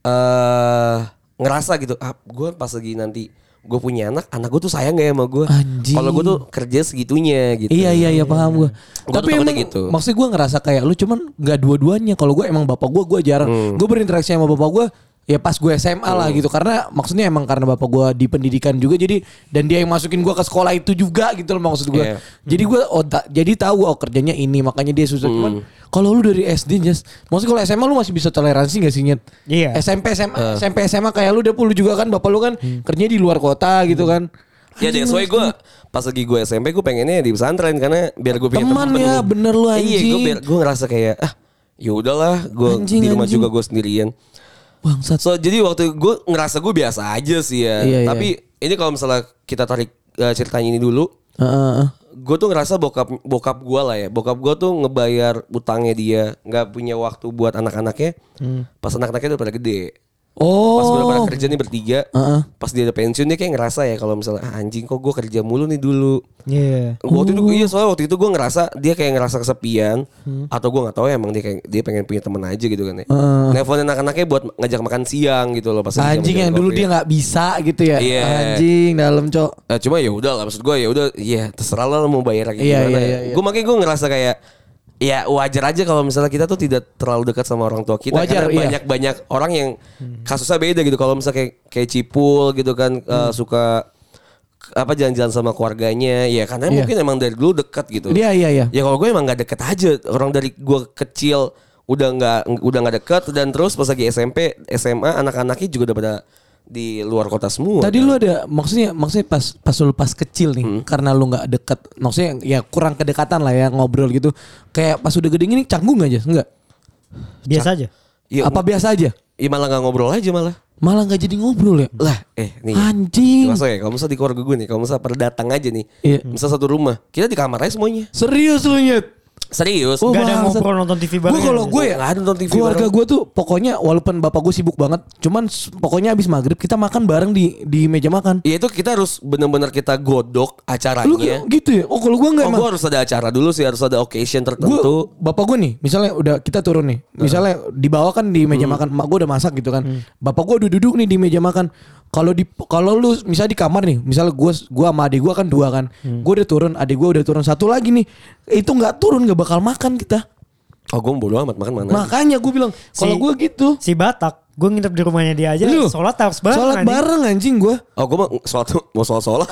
[SPEAKER 2] eh ngerasa gitu ah gue pas lagi nanti gue punya anak anak gue tuh sayang gak ya sama gue kalau gue tuh kerja segitunya gitu
[SPEAKER 3] Iya iya iya paham gue.
[SPEAKER 2] Gua
[SPEAKER 3] Tapi emang
[SPEAKER 2] gitu.
[SPEAKER 3] maksudnya gue ngerasa kayak lu cuman nggak dua-duanya. Kalau gue emang bapak gue gue jarang.
[SPEAKER 2] Hmm.
[SPEAKER 3] Gue berinteraksi sama bapak gue ya pas gue SMA lah gitu karena maksudnya emang karena bapak gue di pendidikan juga jadi dan dia yang masukin gue ke sekolah itu juga gitu loh maksud gue.
[SPEAKER 2] Iya.
[SPEAKER 3] Jadi gue oh, ta- jadi tahu oh kerjanya ini makanya dia susah
[SPEAKER 2] Hmm.
[SPEAKER 3] cuman kalau lu dari SD just maksudnya kalau SMA lu masih bisa toleransi gak sih Nyet?
[SPEAKER 4] Iya.
[SPEAKER 3] SMP SMA
[SPEAKER 2] Eh.
[SPEAKER 3] SMP SMA kayak lu udah lu juga kan bapak lu kan
[SPEAKER 2] Hmm.
[SPEAKER 3] kerjanya di luar kota gitu kan.
[SPEAKER 2] Ya deh, soalnya gue pas lagi gue SMP gue pengennya di pesantren karena biar gue punya
[SPEAKER 3] Teman ya, bener lu,
[SPEAKER 2] Iya, gue
[SPEAKER 3] anjing.
[SPEAKER 2] biar gue ngerasa kayak ah ya udahlah gue di rumah
[SPEAKER 3] anjing.
[SPEAKER 2] juga gue sendirian.
[SPEAKER 3] Bangsat.
[SPEAKER 2] So jadi waktu gue ngerasa gue biasa aja sih ya.
[SPEAKER 3] Iya, iya.
[SPEAKER 2] Tapi ini kalau misalnya kita tarik eh, ceritanya ini dulu,
[SPEAKER 3] Heeh, heeh.
[SPEAKER 2] gue tuh ngerasa bokap bokap gue lah ya. Bokap gue tuh ngebayar utangnya dia, nggak punya waktu buat anak-anaknya. Pas anak-anaknya udah pada gede.
[SPEAKER 3] Oh.
[SPEAKER 2] Pas gue udah pada kerja nih bertiga,
[SPEAKER 3] Heeh.
[SPEAKER 2] pas dia udah pensiun dia kayak ngerasa ya kalau misalnya ah, anjing kok gue kerja mulu nih dulu.
[SPEAKER 4] Iya.
[SPEAKER 2] Waktu itu
[SPEAKER 3] Oh.
[SPEAKER 2] iya soalnya waktu itu gue ngerasa dia kayak ngerasa kesepian
[SPEAKER 3] Hmm.
[SPEAKER 2] atau gue nggak tahu ya emang dia kayak dia pengen punya teman aja gitu kan ya. Nelfonin anak-anaknya buat ngajak makan siang gitu loh pas lagi
[SPEAKER 3] Anjing yang dulu dia nggak bisa gitu ya.
[SPEAKER 2] Iya.
[SPEAKER 3] Anjing dalam cok.
[SPEAKER 2] Eh, cuma ya udah lah maksud gue ya udah iya terserah lah mau bayar kayak
[SPEAKER 3] Iya,
[SPEAKER 2] gimana.
[SPEAKER 3] iya,
[SPEAKER 2] ya.
[SPEAKER 3] iya, iya.
[SPEAKER 2] Gue makanya gue ngerasa kayak ya wajar aja kalau misalnya kita tuh tidak terlalu dekat sama orang tua kita
[SPEAKER 3] Wajar,
[SPEAKER 2] karena
[SPEAKER 3] iya.
[SPEAKER 2] banyak banyak orang yang kasusnya beda gitu kalau misalnya kayak kayak Cipul gitu kan eh, suka apa jalan-jalan sama keluarganya ya karena
[SPEAKER 3] Iya.
[SPEAKER 2] mungkin emang dari dulu dekat gitu.
[SPEAKER 3] Iya iya iya.
[SPEAKER 2] Ya kalau gue emang nggak deket aja orang dari gue kecil udah nggak udah nggak deket dan terus pas lagi SMP SMA anak-anaknya juga udah pada di luar kota semua.
[SPEAKER 3] Tadi lu ada maksudnya maksudnya pas pas lu pas kecil nih
[SPEAKER 2] Hmm.
[SPEAKER 3] karena lu nggak deket maksudnya ya kurang kedekatan lah ya ngobrol gitu kayak pas udah gede gini canggung aja enggak
[SPEAKER 4] Biasa aja.
[SPEAKER 2] Ya,
[SPEAKER 3] apa biasa aja
[SPEAKER 2] ya malah nggak ngobrol aja malah.
[SPEAKER 3] malah nggak jadi ngobrol ya
[SPEAKER 2] Lah, eh nih.
[SPEAKER 3] anjing
[SPEAKER 2] Masa ya, kalau misalnya di keluarga gue nih, kalau misalnya pada datang aja nih,
[SPEAKER 3] Iya.
[SPEAKER 2] misal satu rumah, kita di kamar aja semuanya.
[SPEAKER 3] serius lu nyet
[SPEAKER 2] Serius.
[SPEAKER 3] Oh,
[SPEAKER 4] Gak ada
[SPEAKER 3] bangsat.
[SPEAKER 4] ngobrol nonton TV bareng.
[SPEAKER 3] Gue kalau gue ya
[SPEAKER 2] Nggak ada nonton TV
[SPEAKER 3] keluarga
[SPEAKER 2] bareng.
[SPEAKER 3] gue tuh pokoknya walaupun bapak gue sibuk banget, cuman pokoknya abis maghrib kita makan bareng di di meja makan.
[SPEAKER 2] Ya itu kita harus benar-benar kita godok
[SPEAKER 3] Lu
[SPEAKER 2] acaranya.
[SPEAKER 3] gitu ya? Oh kalau gue nggak
[SPEAKER 2] Oh,
[SPEAKER 3] emang.
[SPEAKER 2] gue harus ada acara dulu sih, harus ada occasion tertentu.
[SPEAKER 3] bapak gue nih misalnya udah kita turun nih misalnya dibawa kan di meja makan mak gue udah masak gitu kan bapak gue udah duduk nih di meja makan kalau di kalau lu misalnya di kamar nih misalnya gue gua sama adik gue kan dua kan gue udah turun adik gue udah turun satu lagi nih itu nggak turun nggak bakal makan kita.
[SPEAKER 2] Oh, gue bodo amat makan mana.
[SPEAKER 3] makanya gue bilang kalau
[SPEAKER 4] Si-
[SPEAKER 3] gue gitu.
[SPEAKER 4] Si Batak, gue nginep di rumahnya dia aja.
[SPEAKER 3] Lu,
[SPEAKER 4] sholat harus bareng.
[SPEAKER 3] sholat
[SPEAKER 4] anjing.
[SPEAKER 3] bareng anjing gue
[SPEAKER 2] Oh, gue mau sholat mau sholat sholat.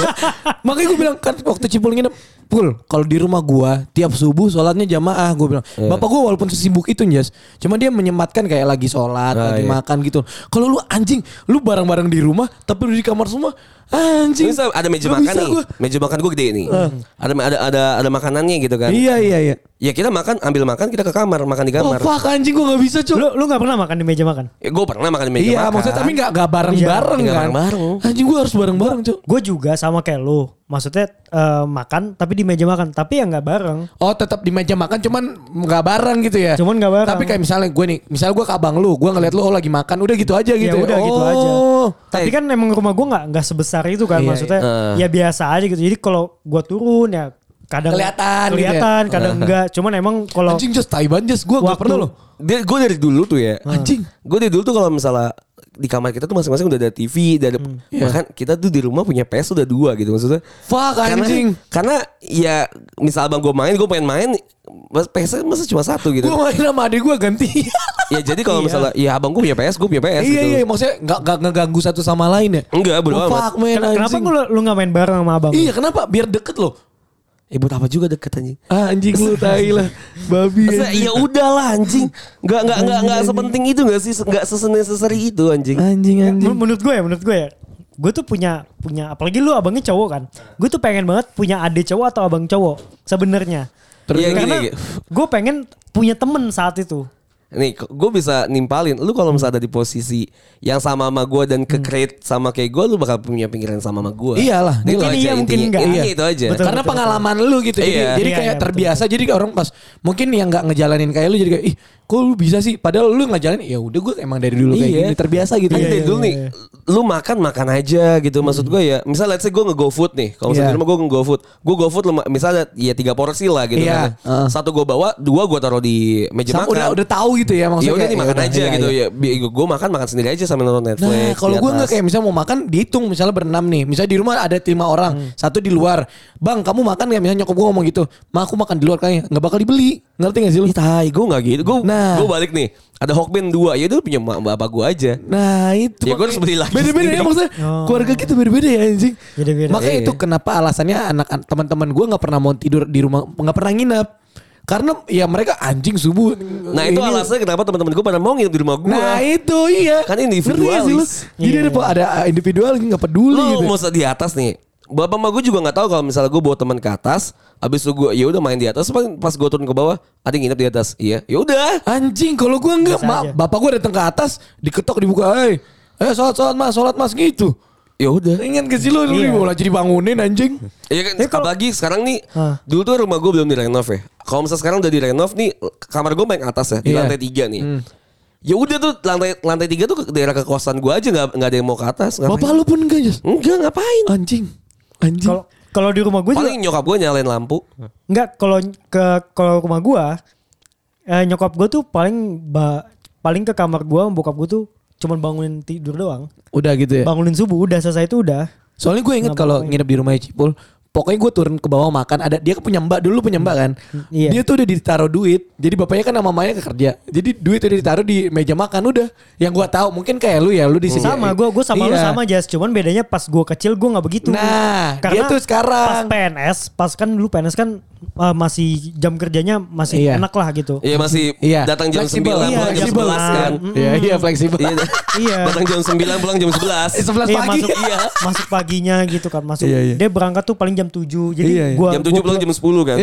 [SPEAKER 3] makanya gue bilang kan waktu cipul nginep Pul, kalau di rumah gua tiap subuh sholatnya jamaah gue bilang. Bapak gua walaupun sesibuk itu Jas, cuma dia menyempatkan kayak lagi sholat,
[SPEAKER 2] Ah,
[SPEAKER 3] lagi
[SPEAKER 2] iya.
[SPEAKER 3] makan gitu. Kalau lu anjing, lu bareng-bareng di rumah tapi lu di kamar semua, Anjing.
[SPEAKER 2] Misal ada meja
[SPEAKER 3] Gak
[SPEAKER 2] makan
[SPEAKER 3] bisa
[SPEAKER 2] nih.
[SPEAKER 3] gua.
[SPEAKER 2] Meja makan gue gede nih. Ada ada ada ada makanannya gitu kan.
[SPEAKER 3] Iya iya iya.
[SPEAKER 2] Ya kita makan ambil makan kita ke kamar makan di
[SPEAKER 3] Oh
[SPEAKER 2] kamar.
[SPEAKER 3] fuck anjing gue gak bisa cuy.
[SPEAKER 4] Lu lu gak pernah makan di meja makan?
[SPEAKER 2] Ya, gue pernah makan di meja
[SPEAKER 3] Iya
[SPEAKER 2] makan.
[SPEAKER 3] maksudnya tapi gak, gak bareng-bareng
[SPEAKER 2] Iya, nggak
[SPEAKER 3] kan.
[SPEAKER 2] bareng-bareng.
[SPEAKER 3] Anjing gue harus bareng-bareng cuy.
[SPEAKER 4] Gue juga sama kayak lu. Maksudnya eh, makan tapi di meja makan, tapi ya nggak bareng.
[SPEAKER 3] Oh tetap di meja makan cuman gak bareng gitu ya.
[SPEAKER 4] Cuman nggak bareng.
[SPEAKER 3] Tapi kayak misalnya gue nih, misalnya gue ke abang lu, gue ngeliat lu oh lagi makan, udah gitu aja gitu.
[SPEAKER 4] ya udah gitu aja.
[SPEAKER 3] Oh.
[SPEAKER 4] Tapi kan emang rumah gue nggak nggak sebesar itu kan
[SPEAKER 3] Iya,
[SPEAKER 4] maksudnya
[SPEAKER 2] iya.
[SPEAKER 4] ya biasa aja gitu. Jadi kalau gue turun ya kadang
[SPEAKER 3] Kelihatan gitu ya.
[SPEAKER 4] kelihatan, kadang enggak. Cuman emang kalau
[SPEAKER 3] Anjing just tai banget just gue gak pernah loh.
[SPEAKER 2] Dia gue dari dulu tuh ya.
[SPEAKER 3] Anjing.
[SPEAKER 2] Gue dari dulu tuh kalau misalnya di kamar kita tuh masing-masing udah ada TV, udah ada
[SPEAKER 3] Iya.
[SPEAKER 2] bahkan kita tuh di rumah punya PS udah dua gitu maksudnya.
[SPEAKER 3] Fuck anjing.
[SPEAKER 2] Karena, karena ya misal abang gue main, gue pengen main, mas- PS masa cuma satu gitu.
[SPEAKER 3] Gue main sama adik gue ganti.
[SPEAKER 2] ya jadi kalau
[SPEAKER 4] Iya.
[SPEAKER 2] misalnya ya abang gue punya PS, gue punya PS
[SPEAKER 3] iya
[SPEAKER 2] gitu.
[SPEAKER 3] iya maksudnya gak, gak ngeganggu satu sama lain ya.
[SPEAKER 2] Enggak, bodo
[SPEAKER 3] Oh, fuck man
[SPEAKER 4] Ken- kenapa lu lu nggak main bareng sama abang?
[SPEAKER 3] Iya kenapa? Biar deket loh.
[SPEAKER 2] Eh buat apa juga deket anjing.
[SPEAKER 3] Ah, anjing lu tai lah. Babi anjing.
[SPEAKER 2] ya udahlah anjing. Enggak enggak enggak enggak sepenting itu enggak sih? Enggak sesenecessary itu anjing.
[SPEAKER 3] Anjing
[SPEAKER 4] Men-
[SPEAKER 3] anjing.
[SPEAKER 4] menurut gue ya, menurut gue ya. Gue tuh punya punya apalagi lu abangnya cowok kan. Gue tuh pengen banget punya adik cowok atau abang cowok sebenarnya.
[SPEAKER 2] Terus Iya, gini,
[SPEAKER 4] Karena
[SPEAKER 2] gini.
[SPEAKER 4] gue pengen punya temen saat itu.
[SPEAKER 2] Nih, gue bisa nimpalin. Lu kalau misalnya ada di posisi yang sama sama gue dan ke create sama kayak gue, lu bakal punya pikiran sama sama gue.
[SPEAKER 3] Iyalah,
[SPEAKER 2] Itu
[SPEAKER 4] mungkin
[SPEAKER 2] aja
[SPEAKER 4] iya, mungkin
[SPEAKER 2] intinya.
[SPEAKER 4] enggak. Iya.
[SPEAKER 2] itu aja.
[SPEAKER 4] Betul.
[SPEAKER 3] Karena pengalaman lu gitu. Jadi,
[SPEAKER 2] Iya.
[SPEAKER 3] jadi
[SPEAKER 4] Iya,
[SPEAKER 3] kayak
[SPEAKER 4] iya, betul.
[SPEAKER 3] terbiasa. Jadi orang pas mungkin yang nggak ngejalanin kayak lu jadi kayak ih kok lu bisa sih? Padahal lu ngejalanin ya udah gue emang dari dulu kayak
[SPEAKER 2] Iya.
[SPEAKER 3] gini terbiasa gitu.
[SPEAKER 2] Kan
[SPEAKER 3] ya.
[SPEAKER 2] dari dulu nih, lu makan makan aja gitu. Maksud gue ya, misal let's say gue nge-go food nih. Kalau misalnya
[SPEAKER 3] Iya.
[SPEAKER 2] di rumah gue nge-go food, gue go food misalnya ya tiga porsi lah gitu
[SPEAKER 3] Iya.
[SPEAKER 2] kan.
[SPEAKER 3] Heeh.
[SPEAKER 2] Satu gue bawa, dua gue taruh di meja
[SPEAKER 3] Sama
[SPEAKER 2] makan.
[SPEAKER 3] udah udah tahu gitu ya
[SPEAKER 2] Ya
[SPEAKER 3] maksudnya.
[SPEAKER 2] udah
[SPEAKER 3] kayak,
[SPEAKER 2] nih makan
[SPEAKER 3] udah,
[SPEAKER 2] aja
[SPEAKER 3] iya,
[SPEAKER 2] gitu
[SPEAKER 3] iya.
[SPEAKER 2] ya. Gue makan makan sendiri aja sambil nonton Netflix.
[SPEAKER 3] Nah, kalau gue nggak kayak misalnya mau makan dihitung misalnya berenam nih. Misalnya di rumah ada lima orang,
[SPEAKER 2] Hmm.
[SPEAKER 3] satu di luar. Bang, kamu makan nggak? Misalnya nyokap gue ngomong gitu. Ma aku makan di luar kayaknya nggak bakal dibeli. Ngerti gak sih lu?
[SPEAKER 2] Ih tai, gue gak gitu. Gue
[SPEAKER 3] Nah.
[SPEAKER 2] gue balik nih. Ada Hokben dua, ya udah punya mak bapak gue aja.
[SPEAKER 3] Nah itu
[SPEAKER 2] Ya, gua harus beli lagi
[SPEAKER 3] Beda-beda ya maksudnya
[SPEAKER 4] Oh.
[SPEAKER 3] Keluarga kita beda-beda ya anjing
[SPEAKER 4] Beda-beda.
[SPEAKER 3] Makanya
[SPEAKER 2] Iya.
[SPEAKER 3] itu kenapa alasannya anak teman-teman gue nggak pernah mau tidur di rumah nggak pernah nginep Karena ya mereka anjing subuh
[SPEAKER 2] Nah itu
[SPEAKER 3] Ini-
[SPEAKER 2] alasannya kenapa teman-teman gue pada mau nginep di rumah gue.
[SPEAKER 3] Nah itu iya
[SPEAKER 2] Kan
[SPEAKER 3] gak sih lu?
[SPEAKER 2] individualis.
[SPEAKER 3] Jadi
[SPEAKER 4] Iya,
[SPEAKER 3] ada,
[SPEAKER 4] iya.
[SPEAKER 3] ada individual nggak peduli
[SPEAKER 2] Lu
[SPEAKER 3] gitu
[SPEAKER 2] mau di atas nih. Bapak mah gue juga nggak tahu kalau misalnya gue bawa teman ke atas, habis itu gue ya udah main di atas, pas- pas gue turun ke bawah, ada yang nginep di atas. Iya, ya udah.
[SPEAKER 3] Anjing kalau gue nggak
[SPEAKER 4] Biasa
[SPEAKER 3] ma,
[SPEAKER 4] aja.
[SPEAKER 3] Bapak gue datang ke atas Diketok dibuka Hei Ayo sholat sholat mas Sholat mas gitu
[SPEAKER 2] Ya udah.
[SPEAKER 3] Ingat ke sih lu Lu
[SPEAKER 4] Iya.
[SPEAKER 3] jadi bangunin anjing
[SPEAKER 2] Iya kan,
[SPEAKER 4] Tapi kalau-
[SPEAKER 2] apalagi sekarang nih,
[SPEAKER 4] Hah.
[SPEAKER 2] dulu tuh rumah gue belum direnov ya. Kalau misalnya sekarang udah direnov nih, kamar gue paling atas ya, di
[SPEAKER 3] Iya.
[SPEAKER 2] lantai tiga nih. Ya udah tuh lantai lantai tiga tuh daerah kekosan gue aja nggak nggak ada yang mau ke atas. Ngapain?
[SPEAKER 3] Bapak lu pun enggak Jas
[SPEAKER 2] Enggak ngapain?
[SPEAKER 3] Anjing Anjing
[SPEAKER 4] Kalau kalau di rumah gue juga
[SPEAKER 2] Paling nyokap gue nyalain lampu.
[SPEAKER 4] Enggak, kalau ke kalau rumah gua eh, nyokap gua tuh paling ba, paling ke kamar gua bokap gua tuh cuman bangunin tidur doang.
[SPEAKER 3] Udah gitu ya
[SPEAKER 4] Bangunin subuh udah selesai itu udah.
[SPEAKER 3] Soalnya gue inget kalau nginep di rumahnya Cipul, pokoknya gue turun ke bawah makan. Ada dia kan punya mbak dulu punya mbak kan.
[SPEAKER 4] Iya.
[SPEAKER 3] Dia tuh udah ditaruh duit. Jadi bapaknya kan sama mamanya kerja. Jadi duit udah ditaruh di meja makan udah. Yang gue tahu mungkin kayak lu ya lu di sini.
[SPEAKER 4] Sama gua gua sama lu
[SPEAKER 3] Iya.
[SPEAKER 4] sama Jas, cuman bedanya pas gua kecil gua nggak begitu.
[SPEAKER 3] Nah, dia tuh sekarang.
[SPEAKER 4] pas PNS, pas kan dulu PNS kan eh, masih jam kerjanya masih
[SPEAKER 3] Iya.
[SPEAKER 4] enak lah gitu.
[SPEAKER 2] Iya masih
[SPEAKER 3] Iya.
[SPEAKER 2] datang jam
[SPEAKER 3] Fleksibel.
[SPEAKER 2] 9
[SPEAKER 4] Iya,
[SPEAKER 2] pulang jam
[SPEAKER 4] fleksibel.
[SPEAKER 2] 11 kan.
[SPEAKER 4] Mm.
[SPEAKER 3] Iya iya fleksibel.
[SPEAKER 2] Iya.
[SPEAKER 4] Iya.
[SPEAKER 2] Datang jam 9 pulang jam 11.
[SPEAKER 3] Eh, 11
[SPEAKER 4] Iya,
[SPEAKER 3] pagi.
[SPEAKER 4] masuk iya masuk paginya gitu kan masuk
[SPEAKER 3] Iya, iya.
[SPEAKER 4] dia berangkat tuh paling jam 7 jadi
[SPEAKER 3] Iya, iya.
[SPEAKER 4] gua
[SPEAKER 2] Jam 7
[SPEAKER 4] gua
[SPEAKER 2] pulang jam 10 kan.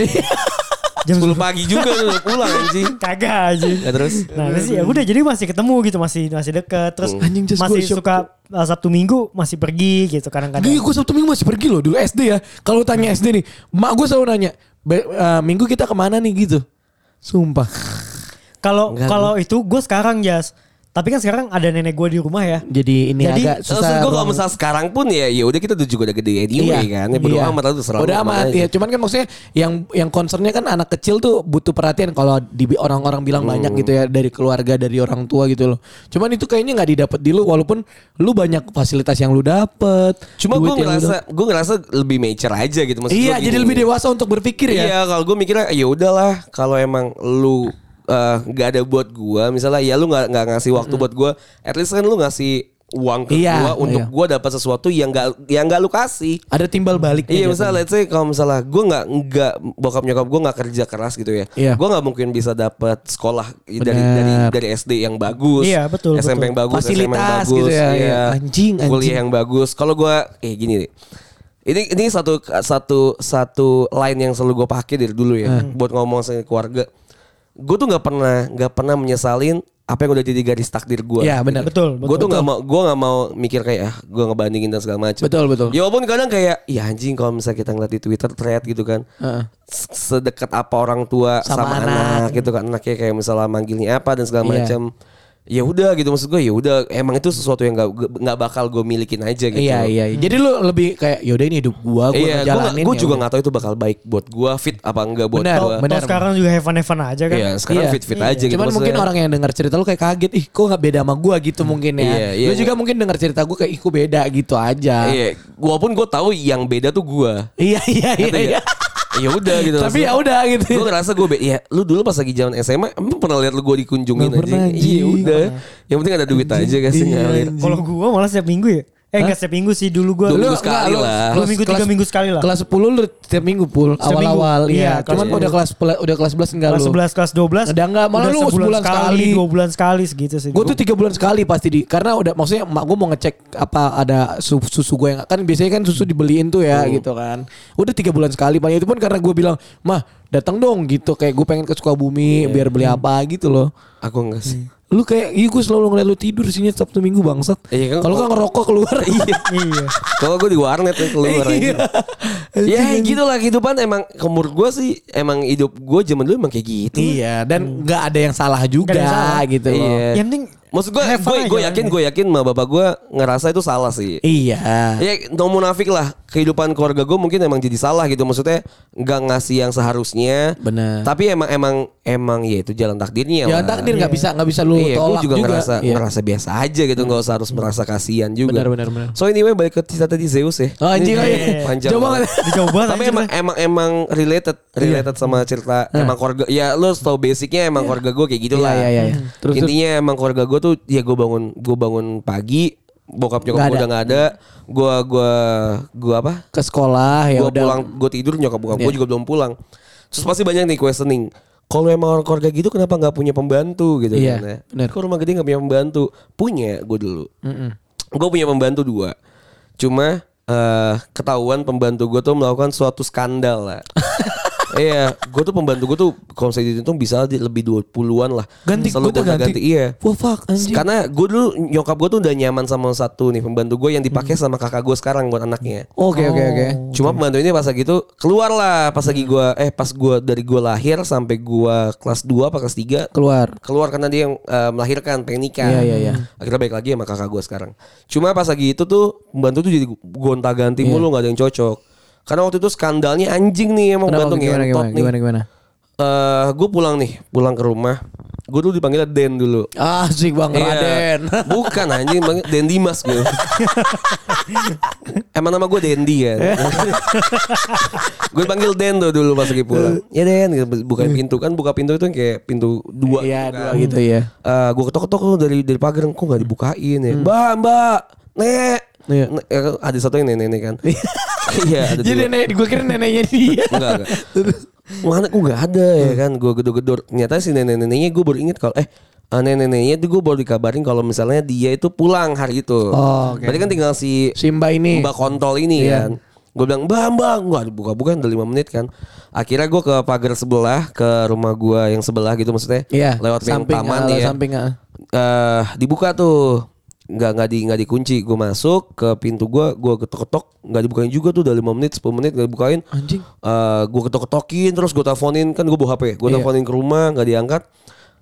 [SPEAKER 4] jam
[SPEAKER 2] 10 pagi juga udah pulang anjing.
[SPEAKER 4] kagak aja
[SPEAKER 2] Ya terus
[SPEAKER 4] Nah, terus ya udah jadi masih ketemu gitu, masih masih deket. Terus
[SPEAKER 3] Anjing, just
[SPEAKER 4] masih suka uh, Sabtu Minggu masih pergi gitu kadang-kadang.
[SPEAKER 3] Dia gue Sabtu Minggu masih pergi loh dulu SD ya. Kalau tanya SD nih, mak gue selalu nanya, "Be- eh, Minggu kita ke mana nih gitu. Sumpah.
[SPEAKER 4] Kalau kalau itu gue sekarang Jas. Tapi kan sekarang ada nenek gue di rumah ya.
[SPEAKER 3] Jadi ini
[SPEAKER 4] Jadi,
[SPEAKER 3] agak
[SPEAKER 2] Susah gue kalau misalnya sekarang pun ya ya udah kita tuh juga udah gede anyway kan. Ya
[SPEAKER 3] Iya.
[SPEAKER 2] amat lah.
[SPEAKER 3] Bodo amat ya. Cuman kan maksudnya yang yang concernnya kan anak kecil tuh butuh perhatian kalau di orang-orang bilang
[SPEAKER 2] Hmm.
[SPEAKER 3] banyak gitu ya dari keluarga dari orang tua gitu loh. Cuman itu kayaknya nggak didapat di lu walaupun lu banyak fasilitas yang lu dapet.
[SPEAKER 2] Cuma gue ngerasa gue ngerasa lebih mature aja gitu maksud
[SPEAKER 3] Iya,
[SPEAKER 2] gua
[SPEAKER 3] jadi
[SPEAKER 2] gini.
[SPEAKER 3] lebih dewasa untuk berpikir ya.
[SPEAKER 2] Iya, kalau gue mikirnya ya udahlah kalau emang lu eh, nggak ada buat gue, misalnya ya lu nggak nggak ngasih waktu buat gue, at least kan lu ngasih uang ke
[SPEAKER 3] Iya,
[SPEAKER 2] gua untuk
[SPEAKER 3] iya.
[SPEAKER 2] gua dapat sesuatu yang nggak yang nggak lu kasih.
[SPEAKER 3] Ada timbal baliknya.
[SPEAKER 2] Iya
[SPEAKER 3] jatuhnya.
[SPEAKER 2] misalnya let's say kalau misalnya gue nggak nggak bokap nyokap gue nggak kerja keras gitu ya,
[SPEAKER 3] Iya.
[SPEAKER 2] gue nggak mungkin bisa dapat sekolah dari
[SPEAKER 3] Bener.
[SPEAKER 2] dari dari SD yang bagus,
[SPEAKER 4] Iya, betul,
[SPEAKER 2] SMP
[SPEAKER 4] betul.
[SPEAKER 2] yang bagus, SMA yang
[SPEAKER 3] Fasilitas
[SPEAKER 2] bagus,
[SPEAKER 3] gitu ya,
[SPEAKER 2] iya.
[SPEAKER 3] iya. Anjing, anjing.
[SPEAKER 2] kuliah yang bagus. Kalau gue eh gini nih, ini ini satu satu satu line yang selalu gue pakai dari dulu ya,
[SPEAKER 3] Hmm.
[SPEAKER 2] buat ngomong sama keluarga. Gue tuh nggak pernah nggak pernah menyesalin apa yang udah jadi garis takdir gue.
[SPEAKER 3] Iya, benar.
[SPEAKER 4] Betul,
[SPEAKER 2] Gue tuh
[SPEAKER 4] betul.
[SPEAKER 2] nggak mau gue nggak mau mikir kayak ah gue ngebandingin dan segala macam.
[SPEAKER 3] Betul, betul.
[SPEAKER 2] Ya walaupun kadang kayak ya anjing kalau misalnya kita ngeliat di Twitter thread gitu kan.
[SPEAKER 3] Heeh.
[SPEAKER 2] s- Sedekat apa orang tua
[SPEAKER 3] Sama
[SPEAKER 2] sama,
[SPEAKER 3] anak.
[SPEAKER 2] anak. gitu kan anaknya kayak misalnya manggilnya apa dan segala
[SPEAKER 3] Iya.
[SPEAKER 2] macam. Ya udah gitu maksud gue ya udah emang itu sesuatu yang gak nggak bakal gue milikin aja gitu.
[SPEAKER 3] Iya iya. iya. Jadi lu lebih kayak yaudah ini hidup gua, gua
[SPEAKER 2] Iya, gue
[SPEAKER 3] ngejalanin.
[SPEAKER 2] gue
[SPEAKER 3] ya
[SPEAKER 2] juga nggak tahu itu bakal baik buat gue fit apa enggak buat
[SPEAKER 3] Benar,
[SPEAKER 2] gue.
[SPEAKER 3] benar.
[SPEAKER 4] Sekarang juga heaven heaven aja kan.
[SPEAKER 2] Iya sekarang
[SPEAKER 3] Iya.
[SPEAKER 2] fit fit aja gitu.
[SPEAKER 3] Cuman mungkin orang yang dengar cerita lu kayak kaget, ih kok gak beda sama gua gitu mungkin ya.
[SPEAKER 2] Iya, iya.
[SPEAKER 3] Lu juga mungkin dengar cerita gua kayak ih kok beda gitu aja.
[SPEAKER 2] Iya, walaupun gue tahu yang beda tuh gue.
[SPEAKER 3] Iya iya iya. Iya.
[SPEAKER 2] Ya udah gitu.
[SPEAKER 3] Tapi ya udah gitu.
[SPEAKER 2] Gue ngerasa gue be- ya lu dulu pas lagi zaman SMA emang pernah lihat lu gue dikunjungin aja. Iya udah. Yang penting ada duit aja kan sih
[SPEAKER 3] Iya,
[SPEAKER 2] ngalir.
[SPEAKER 4] Kalau gua malah setiap minggu ya. Eh enggak setiap minggu sih dulu gua.
[SPEAKER 2] Dua
[SPEAKER 4] Lu-
[SPEAKER 2] minggu
[SPEAKER 3] enggak,
[SPEAKER 2] sekali
[SPEAKER 3] lu
[SPEAKER 2] lah.
[SPEAKER 4] Dua minggu, tiga minggu sekali lah.
[SPEAKER 3] Kelas 10 lu setiap minggu pul awal-awal iya.
[SPEAKER 4] Iya,
[SPEAKER 3] Cuman
[SPEAKER 4] kelas
[SPEAKER 3] udah kelas udah kelas 11 enggak
[SPEAKER 4] Kelas
[SPEAKER 3] lu.
[SPEAKER 4] 11, kelas 12.
[SPEAKER 3] Udah enggak, malah
[SPEAKER 4] udah
[SPEAKER 3] lu
[SPEAKER 4] sebulan
[SPEAKER 3] sebulan sekali.
[SPEAKER 4] dua bulan sekali segitu sih.
[SPEAKER 3] Gue tuh tiga bulan sekali pasti di karena udah maksudnya emak gue mau ngecek apa ada su- susu gue yang kan biasanya kan susu dibeliin tuh ya gitu kan. Udah tiga bulan sekali paling itu pun karena gue bilang mah datang dong gitu kayak gue pengen ke Sukabumi biar beli apa gitu loh.
[SPEAKER 2] Aku enggak sih.
[SPEAKER 3] Lu kayak iya gue selalu ngeliat lu tidur sini Sabtu Minggu bangsat.
[SPEAKER 2] Iya kan,
[SPEAKER 3] Kalau kan ngerokok keluar.
[SPEAKER 2] Iya.
[SPEAKER 4] iya.
[SPEAKER 2] Kalau gue di warnet tuh keluar
[SPEAKER 3] Iya.
[SPEAKER 2] aja. Ya gitu lah kehidupan emang umur gue sih emang hidup gue zaman dulu emang kayak gitu.
[SPEAKER 3] Iya dan nggak ada yang salah juga
[SPEAKER 4] Nggak ada yang salah.
[SPEAKER 3] gitu loh.
[SPEAKER 2] Iya.
[SPEAKER 4] Yang penting
[SPEAKER 2] Maksud gue, gue, gue yakin, gue yakin ma bapak gue ngerasa itu salah sih.
[SPEAKER 3] Iya.
[SPEAKER 2] Ya no munafik lah kehidupan keluarga gue mungkin emang jadi salah gitu maksudnya nggak ngasih yang seharusnya.
[SPEAKER 3] Bener.
[SPEAKER 2] Tapi emang emang emang ya itu jalan takdirnya.
[SPEAKER 3] Jalan
[SPEAKER 2] lah.
[SPEAKER 3] takdir nggak bisa nggak bisa lu
[SPEAKER 2] Iya,
[SPEAKER 3] tolak
[SPEAKER 2] juga, ngerasa
[SPEAKER 3] Iya.
[SPEAKER 2] ngerasa biasa aja gitu nggak usah harus merasa kasihan juga.
[SPEAKER 3] Benar, benar, benar.
[SPEAKER 2] So anyway balik ke cerita tadi Zeus ya.
[SPEAKER 3] Oh, anjing, oh, iya.
[SPEAKER 2] panjang
[SPEAKER 3] Coba
[SPEAKER 4] dicoba
[SPEAKER 2] Tapi emang emang emang related related sama cerita emang keluarga. Ya lo tau basicnya emang keluarga gue kayak gitu
[SPEAKER 3] Iya, iya, iya, iya. Terus,
[SPEAKER 2] Intinya emang keluarga gue tuh ya gue bangun gue bangun pagi bokap nyokap gue udah nggak ada. Gue gue gue apa?
[SPEAKER 3] ke sekolah ya
[SPEAKER 2] gue pulang gue tidur nyokap bokap gue
[SPEAKER 3] Iya.
[SPEAKER 2] juga belum pulang terus pasti banyak nih questioning kalau emang orang keluarga gitu kenapa nggak punya pembantu gitu
[SPEAKER 3] Iya,
[SPEAKER 2] kan ya
[SPEAKER 3] bener.
[SPEAKER 2] kok rumah gede nggak punya pembantu punya gue dulu
[SPEAKER 3] Mm-mm.
[SPEAKER 2] gue punya pembantu dua cuma eh ketahuan pembantu gue tuh melakukan suatu skandal lah Iya, gue tuh pembantu gue tuh kalau saya dihitung bisa di- lebih 20-an lah.
[SPEAKER 3] Ganti,
[SPEAKER 2] Selalu
[SPEAKER 3] tuh
[SPEAKER 2] gonta
[SPEAKER 3] ganti.
[SPEAKER 2] Iya.
[SPEAKER 3] Wah fuck anjing.
[SPEAKER 2] Karena gue dulu nyokap gue tuh udah nyaman sama satu nih pembantu gue yang dipakai sama kakak gue sekarang buat anaknya.
[SPEAKER 3] Oke oke oke.
[SPEAKER 2] Cuma pembantu ini pas lagi itu keluar lah pas lagi gua eh pas gua dari gua lahir sampai gua kelas 2 apa kelas 3
[SPEAKER 3] Keluar.
[SPEAKER 2] keluar karena dia yang eh, melahirkan pengen nikah.
[SPEAKER 3] Iya, iya, iya.
[SPEAKER 2] Akhirnya balik lagi sama kakak gua sekarang. Cuma pas lagi itu tuh pembantu tuh jadi gonta-ganti
[SPEAKER 3] Iya.
[SPEAKER 2] mulu nggak ada yang cocok. Karena waktu itu skandalnya anjing nih emang
[SPEAKER 3] Kenapa
[SPEAKER 2] pembantu
[SPEAKER 3] gimana gimana
[SPEAKER 2] nih.
[SPEAKER 3] gimana gimana?
[SPEAKER 2] Eh, gue pulang nih, pulang ke rumah. Gue dulu dipanggilnya Den dulu.
[SPEAKER 3] Ah, Asik Bang
[SPEAKER 2] Iya.
[SPEAKER 3] Raden.
[SPEAKER 2] Bukan anjing, panggil Den Dimas gue. Emang nama gue Dendi kan. gue panggil Den tuh dulu pas lagi pulang. Ya Den, gitu, buka pintu kan, buka pintu itu kayak pintu dua.
[SPEAKER 3] Iya
[SPEAKER 2] gitu
[SPEAKER 3] dua
[SPEAKER 2] kan.
[SPEAKER 3] gitu ya.
[SPEAKER 2] Eh, gue ketok-ketok dari dari pagar kok nggak dibukain ya. Mbak, Mbak, Nek.
[SPEAKER 3] Iya.
[SPEAKER 2] Ya, ada satu yang nenek kan. Iya, ada
[SPEAKER 3] Jadi nenek gue kira neneknya dia.
[SPEAKER 2] Enggak, enggak. Mana kok enggak ada ya kan. Gue gedor-gedor. Ternyata si nenek-neneknya gue baru inget kalau eh eh, nenek-neneknya itu gue baru dikabarin kalau misalnya dia itu pulang hari itu.
[SPEAKER 3] Oh, oke.
[SPEAKER 2] Berarti kan tinggal si
[SPEAKER 3] Simba ini.
[SPEAKER 2] Mbak kontol ini
[SPEAKER 3] Iya.
[SPEAKER 2] kan. Gue bilang mbak mbak nggak dibuka-buka udah lima menit kan. Akhirnya gue ke pagar sebelah ke rumah gue yang sebelah gitu maksudnya.
[SPEAKER 3] Iya.
[SPEAKER 2] Lewat
[SPEAKER 3] samping,
[SPEAKER 2] taman
[SPEAKER 3] ah,
[SPEAKER 2] ya.
[SPEAKER 3] Samping ah.
[SPEAKER 2] Eh dibuka tuh nggak nggak di nggak dikunci gue masuk ke pintu gue gue ketok-ketok nggak dibukain juga tuh udah lima menit 10 menit nggak dibukain
[SPEAKER 3] Anjing.
[SPEAKER 2] Eh gue ketok-ketokin terus gue teleponin kan gue bawa HP gue
[SPEAKER 3] Iya.
[SPEAKER 2] teleponin ke rumah nggak diangkat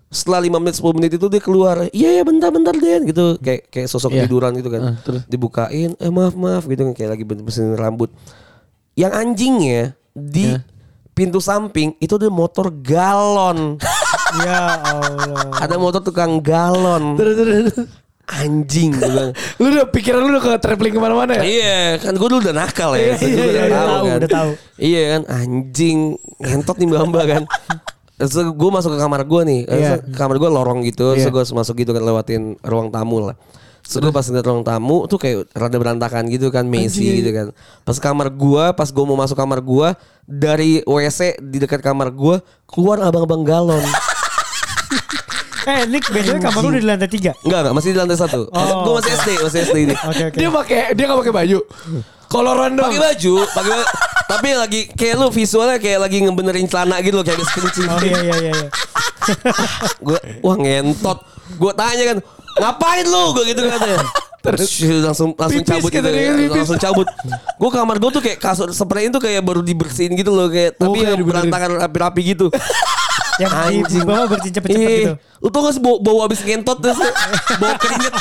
[SPEAKER 2] setelah 5 menit 10 menit itu dia keluar iya ya bentar bentar Den gitu kayak kayak sosok
[SPEAKER 3] Iya.
[SPEAKER 2] tiduran gitu kan
[SPEAKER 3] Ah, terus?
[SPEAKER 2] dibukain eh maaf maaf gitu kan kayak lagi bersihin rambut yang anjingnya di
[SPEAKER 3] Iya.
[SPEAKER 2] pintu samping itu ada motor galon
[SPEAKER 4] Ya Allah.
[SPEAKER 2] ada motor tukang galon
[SPEAKER 3] Terus terus.
[SPEAKER 2] Anjing gue bilang
[SPEAKER 3] Lu udah pikiran lu udah ke traveling ke mana-mana ya?
[SPEAKER 2] Iya kan gue dulu udah nakal ya
[SPEAKER 3] Iya,
[SPEAKER 2] Gue
[SPEAKER 3] iya,
[SPEAKER 2] udah
[SPEAKER 3] iya,
[SPEAKER 2] tahu kan
[SPEAKER 4] udah tahu.
[SPEAKER 2] Iya kan anjing Ngentot nih mbak mbak kan Terus gue masuk ke kamar gue nih
[SPEAKER 3] Iya.
[SPEAKER 2] Terus Kamar gue lorong gitu Terus
[SPEAKER 3] Iya.
[SPEAKER 2] gue masuk gitu kan lewatin ruang tamu lah Terus gue pas ngeliat ruang tamu tuh kayak rada berantakan gitu kan Messi gitu kan. Pas kamar gua, pas gue mau masuk kamar gua dari WC di dekat kamar gua keluar abang-abang galon.
[SPEAKER 4] Eh Nick BTW kamar lu di lantai 3
[SPEAKER 2] Enggak enggak masih di lantai satu.
[SPEAKER 4] Oh,
[SPEAKER 2] gue masih SD, masih SD ini.
[SPEAKER 4] Oke oke
[SPEAKER 3] Dia pakai dia gak pakai baju. Koloran dong.
[SPEAKER 2] Pakai baju, pakai baju. Tapi lagi kayak lu visualnya kayak lagi ngebenerin celana gitu loh kayak habis kencing.
[SPEAKER 4] Oh iya iya iya iya.
[SPEAKER 2] gue wah ngentot gue tanya kan ngapain lu gue gitu katanya terus langsung langsung
[SPEAKER 3] Pipis
[SPEAKER 2] cabut gitu ya.
[SPEAKER 3] pipis.
[SPEAKER 2] langsung cabut gue kamar gue tuh kayak kasur spray itu kayak baru dibersihin gitu loh kayak
[SPEAKER 3] Oh,
[SPEAKER 2] tapi
[SPEAKER 3] kayak
[SPEAKER 2] yang berantakan rapi-rapi gitu
[SPEAKER 4] Yang di bawah bersih cepet-cepet
[SPEAKER 2] Iya.
[SPEAKER 4] gitu.
[SPEAKER 2] Lu tau gak sih bau, bau abis ngentot terus Bau keringet.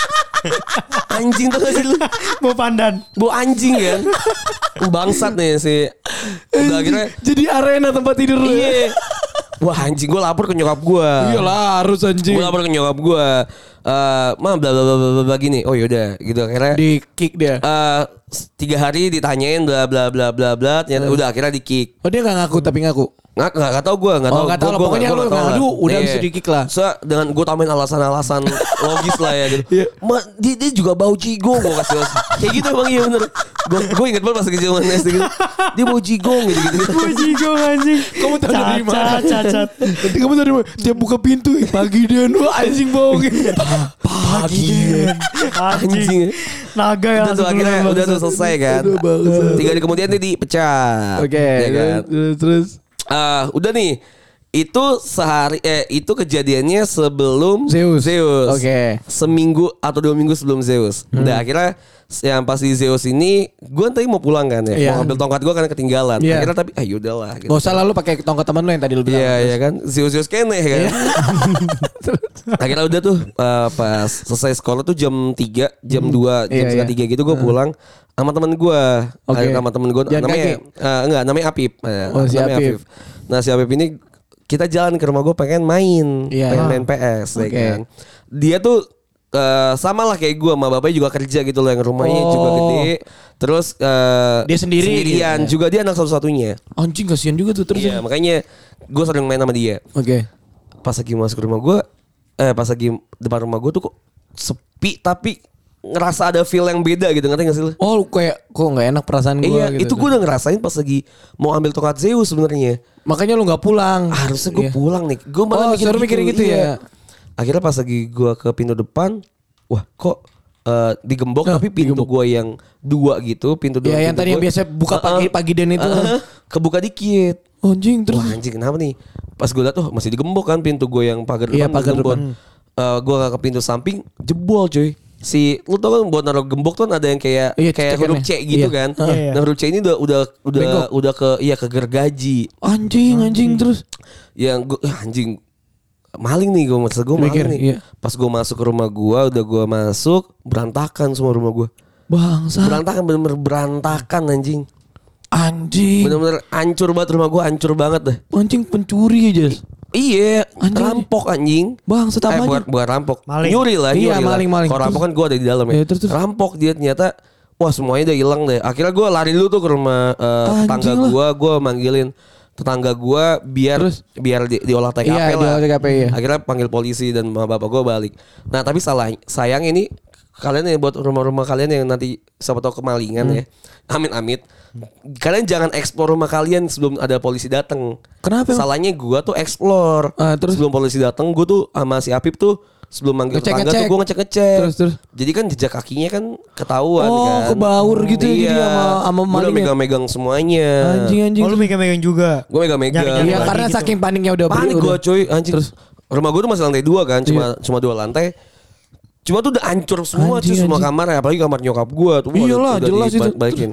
[SPEAKER 2] Anjing tau gak sih lu?
[SPEAKER 4] Mau pandan.
[SPEAKER 2] Bau anjing kan Bangsat nih si. Udah akhirnya
[SPEAKER 3] Jadi arena tempat tidur lu. ya?
[SPEAKER 2] Iya. Wah anjing gue lapor ke nyokap gue
[SPEAKER 3] Iyalah harus anjing.
[SPEAKER 2] Gue lapor ke nyokap gue eh Ma bla bla bla bla bla gini. Oh yaudah gitu Akhirnya.
[SPEAKER 3] Di kick dia.
[SPEAKER 2] eh, Tiga hari ditanyain bla bla bla bla bla Ternyata udah akhirnya di kick.
[SPEAKER 3] Oh dia gak ngaku tapi ngaku.
[SPEAKER 2] Nggak, nggak, nggak tau gue nggak
[SPEAKER 3] Oh,
[SPEAKER 2] tau
[SPEAKER 3] nggak tahu
[SPEAKER 2] Gua-
[SPEAKER 3] lah.
[SPEAKER 2] gua
[SPEAKER 3] Pokoknya
[SPEAKER 2] nggak-
[SPEAKER 3] lu
[SPEAKER 2] nggak
[SPEAKER 3] ngadu,
[SPEAKER 2] lah.
[SPEAKER 3] udah
[SPEAKER 2] Iya.
[SPEAKER 3] bisa di-kick lah.
[SPEAKER 2] So, dengan gue tambahin alasan-alasan logis lah ya gitu.
[SPEAKER 3] Iya.
[SPEAKER 2] Ma, dia, dia juga bau jigong gue kasih alasan. Kayak gitu emang iya bener. Gue gue inget banget pas kecil zaman SD gitu. Dia bau jigong gitu gitu. gitu.
[SPEAKER 4] Bujigo anjing
[SPEAKER 3] Kamu tahu dari mana?
[SPEAKER 4] Cacat cacat
[SPEAKER 3] Nanti kamu tadi dia buka pintu ih, pagi dia wah anjing bau gitu.
[SPEAKER 2] Pagi.
[SPEAKER 4] Anjing
[SPEAKER 2] Anjing.
[SPEAKER 4] Naga ya
[SPEAKER 2] Udah tuh
[SPEAKER 4] langsung
[SPEAKER 2] akhirnya udah tuh selesai kan. Tiga hari kemudian dia dipecat.
[SPEAKER 3] Oke,
[SPEAKER 2] Ya kan?
[SPEAKER 3] terus
[SPEAKER 2] Ah, udah nih. Itu sehari eh itu kejadiannya sebelum
[SPEAKER 3] Zeus.
[SPEAKER 2] Zeus.
[SPEAKER 3] Oke.
[SPEAKER 2] Seminggu atau dua minggu sebelum Zeus. Udah akhirnya yang pasti Zeus ini gue tadi mau pulang kan ya.
[SPEAKER 3] Iya.
[SPEAKER 2] Mau ambil tongkat gue karena ketinggalan.
[SPEAKER 3] Iya.
[SPEAKER 2] Akhirnya tapi ah yaudahlah gitu.
[SPEAKER 3] Gak usah lalu pakai tongkat teman lu yang tadi lu bilang.
[SPEAKER 2] Iya iya kan Zeus Zeus kene kan. Akhirnya udah tuh eh, pas selesai sekolah tuh jam 3, jam 2, jam
[SPEAKER 3] Iya, iya.
[SPEAKER 2] 3 gitu gue pulang sama temen gue.
[SPEAKER 3] Oke.
[SPEAKER 2] Sama temen gue namanya eh, enggak namanya Apip. Eh,
[SPEAKER 3] Oh, si
[SPEAKER 2] namanya
[SPEAKER 3] Apip.
[SPEAKER 2] Nah si Apip ini kita jalan ke rumah gue pengen main,
[SPEAKER 3] Iya.
[SPEAKER 2] pengen
[SPEAKER 3] Ah.
[SPEAKER 2] main PS ya
[SPEAKER 3] Oke.
[SPEAKER 2] kan. Dia tuh eh, sama lah kayak gue, sama bapaknya juga kerja gitu loh yang rumahnya
[SPEAKER 3] Oh.
[SPEAKER 2] juga gede. Terus eh,
[SPEAKER 3] Dia sendiri
[SPEAKER 2] sendirian
[SPEAKER 3] gitu.
[SPEAKER 2] juga dia anak satu-satunya.
[SPEAKER 3] Anjing kasihan juga tuh terus.
[SPEAKER 2] Iya makanya gue sering main sama dia
[SPEAKER 3] Oke.
[SPEAKER 2] pas lagi masuk ke rumah gue eh pas lagi depan rumah gue tuh kok sepi tapi ngerasa ada feel yang beda gitu ngerti gak sih lu?
[SPEAKER 3] Oh kayak kok nggak enak perasaan gue
[SPEAKER 2] iya
[SPEAKER 3] gitu.
[SPEAKER 2] itu gue udah ngerasain pas lagi mau ambil tongkat Zeus sebenarnya
[SPEAKER 3] Makanya lu nggak pulang.
[SPEAKER 2] harusnya gue
[SPEAKER 3] Iya.
[SPEAKER 2] pulang nih gue malah
[SPEAKER 3] Oh,
[SPEAKER 2] mikir
[SPEAKER 3] suruh mikirin gitu ya.
[SPEAKER 2] akhirnya pas lagi gue ke pintu depan wah kok eh, digembok
[SPEAKER 3] Ah,
[SPEAKER 2] tapi pintu gue yang dua gitu pintu dua
[SPEAKER 3] Iya, yang tadi yang biasa buka
[SPEAKER 2] Uh-uh.
[SPEAKER 3] pagi pagi dan itu.
[SPEAKER 2] Uh-uh. kebuka dikit
[SPEAKER 3] Anjing terus.
[SPEAKER 2] Wah anjing kenapa nih? Pas gue liat tuh masih digembok kan pintu gue yang pagar
[SPEAKER 3] Iya,
[SPEAKER 2] depan
[SPEAKER 3] pagar
[SPEAKER 2] gembok.
[SPEAKER 3] depan.
[SPEAKER 2] Eh, gue ke pintu samping jebol cuy. Si lu tau kan buat naruh gembok tuh kan ada yang kayak
[SPEAKER 3] Iya,
[SPEAKER 2] kayak huruf C gitu
[SPEAKER 3] Iya.
[SPEAKER 2] kan.
[SPEAKER 4] Iya, iya.
[SPEAKER 2] Nah huruf C ini udah udah udah udah ke iya ke gergaji.
[SPEAKER 3] Anjing anjing terus.
[SPEAKER 2] Yang gue anjing maling nih gue maksud gue maling nih.
[SPEAKER 3] iya.
[SPEAKER 2] Pas gue masuk ke rumah gue udah gue masuk berantakan semua rumah gue.
[SPEAKER 3] Bangsa.
[SPEAKER 2] Berantakan bener-bener berantakan anjing.
[SPEAKER 3] Anjing.
[SPEAKER 2] Bener-bener hancur banget rumah gue hancur banget deh.
[SPEAKER 3] Anjing pencuri aja.
[SPEAKER 2] Iya,
[SPEAKER 3] Anjing.
[SPEAKER 2] rampok anjing.
[SPEAKER 3] Bang,
[SPEAKER 2] eh, bukan, bukan rampok.
[SPEAKER 4] Maling.
[SPEAKER 2] Nyuri lah,
[SPEAKER 3] Iya,
[SPEAKER 2] nyuri lah.
[SPEAKER 3] maling-maling.
[SPEAKER 2] Kalau rampok
[SPEAKER 3] Terus-
[SPEAKER 2] kan gue ada di dalam ya.
[SPEAKER 3] Iya, terus- terus.
[SPEAKER 2] Rampok dia ternyata wah semuanya udah hilang deh. Akhirnya gue lari dulu tuh ke rumah eh,
[SPEAKER 3] Anjing
[SPEAKER 2] tetangga
[SPEAKER 3] lah.
[SPEAKER 2] gue, gue manggilin tetangga gue biar biar di, diolah TKP
[SPEAKER 3] Iya,
[SPEAKER 2] lah.
[SPEAKER 3] diolah TKP, iya.
[SPEAKER 2] Akhirnya panggil polisi dan bapak gue balik. Nah tapi salah sayang ini kalian yang buat rumah-rumah kalian yang nanti siapa tahu kemalingan
[SPEAKER 3] Hmm.
[SPEAKER 2] ya. Amit amit. Kalian jangan eksplor rumah kalian sebelum ada polisi datang.
[SPEAKER 3] Kenapa?
[SPEAKER 2] Salahnya gua tuh explore.
[SPEAKER 3] Ah, terus?
[SPEAKER 2] Sebelum polisi datang gua tuh sama si Apip tuh sebelum manggil
[SPEAKER 3] Ngecek-
[SPEAKER 2] tetangga tuh
[SPEAKER 3] ngecek.
[SPEAKER 2] gua ngecek-ngecek.
[SPEAKER 3] Terus, terus?
[SPEAKER 2] Jadi kan jejak kakinya kan ketahuan
[SPEAKER 3] Oh,
[SPEAKER 2] kan.
[SPEAKER 3] kebaur gitu ya
[SPEAKER 2] iya.
[SPEAKER 3] jadi sama- sama
[SPEAKER 2] Gua udah
[SPEAKER 3] malingnya.
[SPEAKER 2] megang-megang semuanya.
[SPEAKER 3] Anjing anjing.
[SPEAKER 4] Oh lu megang-megang juga
[SPEAKER 2] Gua megang-megang.
[SPEAKER 3] Iya karena
[SPEAKER 4] gitu.
[SPEAKER 3] saking paniknya udah
[SPEAKER 2] Panik gua cuy anjing.
[SPEAKER 3] Terus?
[SPEAKER 2] rumah gua tuh masih lantai dua kan, cuma cuma dua lantai. Cuma tuh udah hancur semua
[SPEAKER 3] Anjing,
[SPEAKER 2] cuy semua
[SPEAKER 3] anjing.
[SPEAKER 2] kamar ya, apalagi kamar nyokap gua tuh.
[SPEAKER 3] Iyalah,
[SPEAKER 2] udah
[SPEAKER 3] jelas itu.
[SPEAKER 2] dibalikin.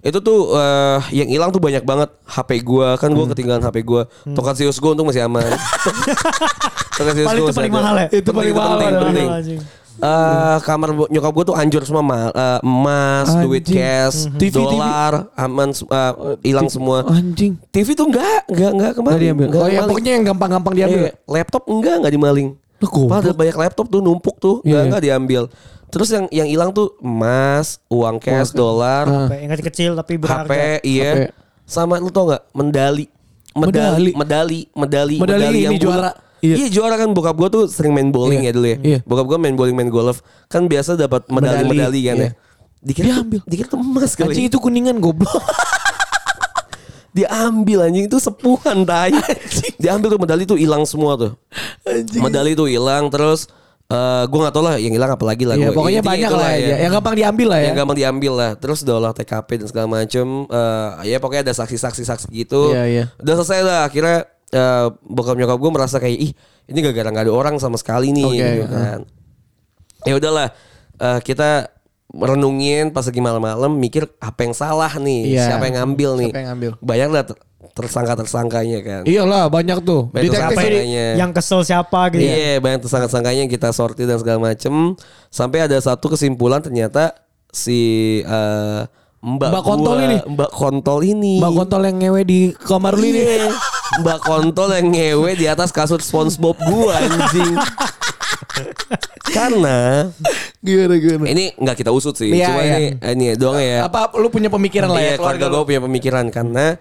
[SPEAKER 2] Itu tuh eh, yang hilang tuh banyak banget HP gua kan
[SPEAKER 3] Hmm.
[SPEAKER 2] gua ketinggalan HP gua. Tongkat Zeus gua untung masih aman. Tongkat Zeus
[SPEAKER 4] Paling
[SPEAKER 2] gua
[SPEAKER 4] itu paling mahal ya?
[SPEAKER 3] Itu paling mahal,
[SPEAKER 2] penting, penting.
[SPEAKER 4] mahal, anjing.
[SPEAKER 2] Eh, kamar nyokap gua tuh hancur semua mal, eh, emas, duit
[SPEAKER 3] Anjing.
[SPEAKER 2] cash,
[SPEAKER 3] TV,
[SPEAKER 2] dolar, aman eh, hilang semua.
[SPEAKER 3] Anjing.
[SPEAKER 2] TV tuh enggak, enggak enggak kemarin.
[SPEAKER 3] Nggak diambil.
[SPEAKER 2] Enggak
[SPEAKER 3] Oh ya pokoknya yang gampang-gampang diambil.
[SPEAKER 2] Iya, laptop enggak enggak dimaling. Padahal ada banyak laptop tuh numpuk tuh, enggak
[SPEAKER 3] iya.
[SPEAKER 2] enggak diambil. Terus yang yang hilang tuh emas, uang cash, dolar,
[SPEAKER 3] Ah.
[SPEAKER 4] Kayak yang kecil tapi berharga
[SPEAKER 2] HP, iya.
[SPEAKER 3] HP.
[SPEAKER 2] Sama lu tau nggak? Medali.
[SPEAKER 3] Medali?
[SPEAKER 2] Medali, medali, medali,
[SPEAKER 3] Medali
[SPEAKER 2] yang
[SPEAKER 3] juara. Iya.
[SPEAKER 2] Iya. juara kan bokap gue tuh sering main bowling
[SPEAKER 3] Iya.
[SPEAKER 2] ya dulu ya.
[SPEAKER 3] Iya.
[SPEAKER 2] Bokap gue main bowling main golf kan biasa dapat medali-medali kan
[SPEAKER 3] Iya.
[SPEAKER 2] ya. Dikira
[SPEAKER 3] Dia ambil.
[SPEAKER 2] Dikira tuh emas kali.
[SPEAKER 3] Anjing itu kuningan goblok.
[SPEAKER 2] Diambil anjing itu sepuhan tai. Diambil tuh medali tuh hilang semua tuh.
[SPEAKER 3] Anjing.
[SPEAKER 2] Medali tuh hilang terus eh gue gak tau lah yang hilang apa lagi lah.
[SPEAKER 3] Iya,
[SPEAKER 2] gua.
[SPEAKER 3] pokoknya
[SPEAKER 2] Intinya
[SPEAKER 3] banyak lah ya. Yang gampang diambil lah ya.
[SPEAKER 2] Yang gampang diambil lah. Terus udah olah TKP dan segala macem. eh, ya pokoknya ada saksi-saksi-saksi gitu.
[SPEAKER 3] Iya, iya.
[SPEAKER 2] Udah selesai lah. Akhirnya eh, bokap nyokap gue merasa kayak ih ini gara-gara nggak ada orang sama sekali nih.
[SPEAKER 3] Oke,
[SPEAKER 2] gitu kan. Ya udahlah. eh, kita merenungin pas lagi malam-malam mikir apa yang salah nih.
[SPEAKER 3] Iya.
[SPEAKER 2] Siapa yang ngambil nih.
[SPEAKER 3] Siapa yang ngambil.
[SPEAKER 2] Banyak lah ter- tersangka-tersangkanya kan.
[SPEAKER 3] Iyalah banyak tuh.
[SPEAKER 2] Banyak
[SPEAKER 3] Detektif.
[SPEAKER 4] Yang kesel siapa gitu. ya.
[SPEAKER 2] Iya, banyak tersangka-tersangkanya yang kita sortir dan segala macem. Sampai ada satu kesimpulan ternyata si eh, Mbak,
[SPEAKER 3] Mbak Kontol
[SPEAKER 2] gua-
[SPEAKER 3] ini.
[SPEAKER 2] Mbak Kontol ini.
[SPEAKER 3] Mbak kontol yang ngewe di kamar lu ini.
[SPEAKER 2] Iya. Mbak Kontol yang ngewe di atas kasur SpongeBob gua anjing. Karena
[SPEAKER 3] Gimana gimana?
[SPEAKER 2] ini nggak kita usut sih,
[SPEAKER 3] Iya,
[SPEAKER 2] cuma
[SPEAKER 3] iya.
[SPEAKER 2] ini ini doang ya.
[SPEAKER 3] Apa lu punya pemikiran lah ya
[SPEAKER 2] Iya, keluarga
[SPEAKER 3] lu?
[SPEAKER 2] gue punya pemikiran karena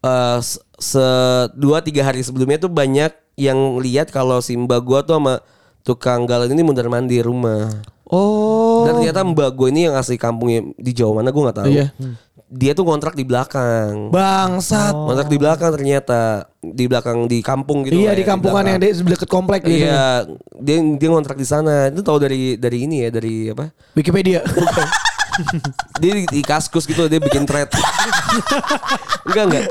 [SPEAKER 2] eh, se dua tiga hari sebelumnya tuh banyak yang lihat kalau si mbak gue tuh sama tukang galon ini mundar mandir rumah.
[SPEAKER 3] Oh.
[SPEAKER 2] Dan ternyata mbak gue ini yang asli kampungnya di Jawa mana gue nggak tahu.
[SPEAKER 3] Iya.
[SPEAKER 2] Dia tuh kontrak di belakang.
[SPEAKER 3] Bangsat.
[SPEAKER 2] Kontrak di belakang ternyata di belakang di kampung gitu.
[SPEAKER 3] iya
[SPEAKER 2] lah
[SPEAKER 3] di
[SPEAKER 2] ya,
[SPEAKER 3] kampungan yang
[SPEAKER 2] belakang.
[SPEAKER 3] de- deket komplek gitu.
[SPEAKER 2] Iya, dia dia ngontrak di sana. Itu tahu dari dari ini ya, dari apa?
[SPEAKER 3] Wikipedia.
[SPEAKER 2] Dia di, di kaskus gitu, dia bikin thread. enggak enggak.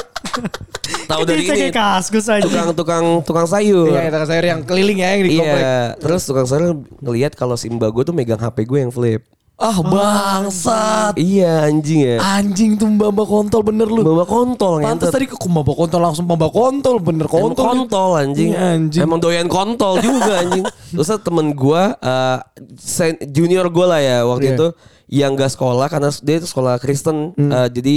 [SPEAKER 2] Tahu dari ini.
[SPEAKER 4] kaskus aja.
[SPEAKER 2] Tukang tukang tukang sayur.
[SPEAKER 3] Iya, tukang sayur yang keliling ya yang di komplek.
[SPEAKER 2] Iya, terus tukang sayur ngelihat kalau si mbak gue tuh megang HP gue yang flip.
[SPEAKER 3] Ah, bangsat.
[SPEAKER 2] Iya anjing ya.
[SPEAKER 3] Anjing tuh mbak mbak kontol bener lu.
[SPEAKER 2] Bawa kontol
[SPEAKER 3] Pantes tadi kok mbak kontol langsung mbak kontol bener
[SPEAKER 2] Emang
[SPEAKER 3] kontol.
[SPEAKER 2] kontol anjing.
[SPEAKER 3] Iya, anjing.
[SPEAKER 2] Emang doyan kontol juga anjing. Terus temen gue, sen- junior gue lah ya waktu
[SPEAKER 3] Iya.
[SPEAKER 2] itu yang gak sekolah karena dia itu sekolah Kristen.
[SPEAKER 3] Hmm.
[SPEAKER 2] eh, jadi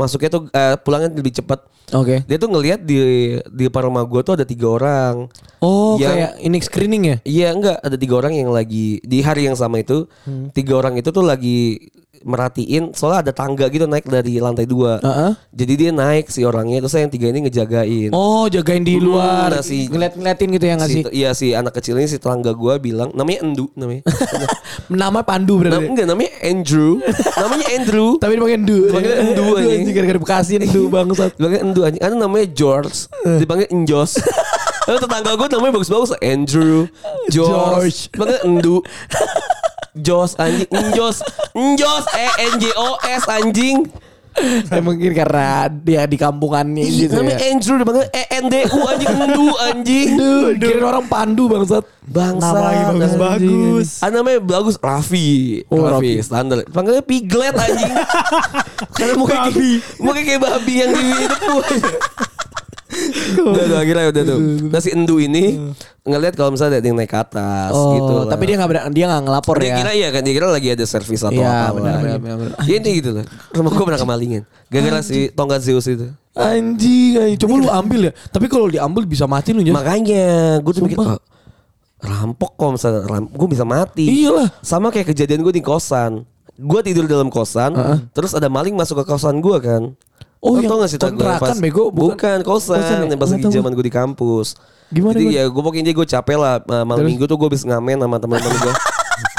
[SPEAKER 2] masuknya tuh eh, pulangnya lebih cepat.
[SPEAKER 3] Oke.
[SPEAKER 2] Dia tuh ngelihat di di depan rumah gue tuh ada tiga orang.
[SPEAKER 3] Oh,
[SPEAKER 2] Yang-
[SPEAKER 3] kayak ini screening ya?
[SPEAKER 2] Iya enggak ada tiga orang yang lagi di hari yang sama itu
[SPEAKER 3] Hmm.
[SPEAKER 2] tiga orang itu tuh lagi merhatiin soalnya ada tangga gitu naik dari lantai dua.
[SPEAKER 3] Heeh.
[SPEAKER 2] Jadi dia naik si orangnya terus yang tiga ini ngejagain.
[SPEAKER 3] Oh, jagain di
[SPEAKER 2] Hmm,
[SPEAKER 3] luar.
[SPEAKER 2] nah si-
[SPEAKER 3] ngeliat-ngeliatin gitu ya nggak
[SPEAKER 2] si,
[SPEAKER 3] sih?
[SPEAKER 2] iya si anak kecil ini si tetangga gua bilang namanya Endu namanya.
[SPEAKER 3] Nama Pandu
[SPEAKER 2] Nam,
[SPEAKER 3] berarti.
[SPEAKER 2] enggak namanya Andrew. namanya Andrew.
[SPEAKER 3] Tapi dipanggil Endu.
[SPEAKER 2] Dipanggil Endu, anjing
[SPEAKER 3] gara-gara Bekasi Endu bangsat.
[SPEAKER 2] Dipanggil Endu anjing. Ada namanya George. Dipanggil Enjos. Lalu tetangga gue namanya bagus-bagus Andrew, George,
[SPEAKER 3] George.
[SPEAKER 2] Endu. Jos anjing, Enjos, Enjos, E N J O S anjing.
[SPEAKER 3] Ya, mungkin karena dia di kampungannya gitu
[SPEAKER 2] namanya
[SPEAKER 3] ya.
[SPEAKER 2] Andrew dipanggil E N D U anjing, Endu anjing.
[SPEAKER 3] Duh, kira orang Pandu bangsat.
[SPEAKER 2] Bangsa.
[SPEAKER 4] Nama lagi bagus-bagus.
[SPEAKER 2] Ah namanya bagus Raffi.
[SPEAKER 3] Oh,
[SPEAKER 2] Raffi
[SPEAKER 3] Raffi.
[SPEAKER 2] standar. Panggilnya Piglet anjing. Karena muka kayak muka kayak babi yang di depan. Udah tuh akhirnya udah tuh. Nah si Endu ini ngeliat kalau misalnya ada yang naik ke atas
[SPEAKER 3] Oh,
[SPEAKER 2] gitu. lah.
[SPEAKER 3] tapi dia nggak dia nggak ngelapor
[SPEAKER 2] dia
[SPEAKER 3] ya.
[SPEAKER 2] kira ya kan dia kira lagi ada servis atau
[SPEAKER 3] Iya,
[SPEAKER 2] apa
[SPEAKER 3] benar,
[SPEAKER 2] lah.
[SPEAKER 3] benar, benar.
[SPEAKER 2] Ya ini gitu loh. Rumah gue pernah kemalingan. Gara-gara si tongkat Zeus itu.
[SPEAKER 3] Anjing, anjing. Coba lu ambil ya. Tapi kalau diambil bisa mati lu ya.
[SPEAKER 2] Makanya gue tuh mikir kok rampok kok misalnya ram, gue bisa mati.
[SPEAKER 3] Iyalah.
[SPEAKER 2] Sama kayak kejadian gue di kosan. Gue tidur dalam kosan, terus ada maling masuk ke kosan gue kan.
[SPEAKER 3] Oh,
[SPEAKER 2] Lo tau gak gue
[SPEAKER 3] kontrakan,
[SPEAKER 2] pas-
[SPEAKER 3] bego? Bukan-
[SPEAKER 2] Bukan, kosan,
[SPEAKER 3] kosan ya?
[SPEAKER 2] pas lagi zaman gue di kampus.
[SPEAKER 3] Gimana,
[SPEAKER 2] Jadi
[SPEAKER 3] gimana?
[SPEAKER 2] ya gue pokoknya gue capek lah malam
[SPEAKER 3] Terus?
[SPEAKER 2] minggu tuh gue bisa ngamen sama teman-teman gue.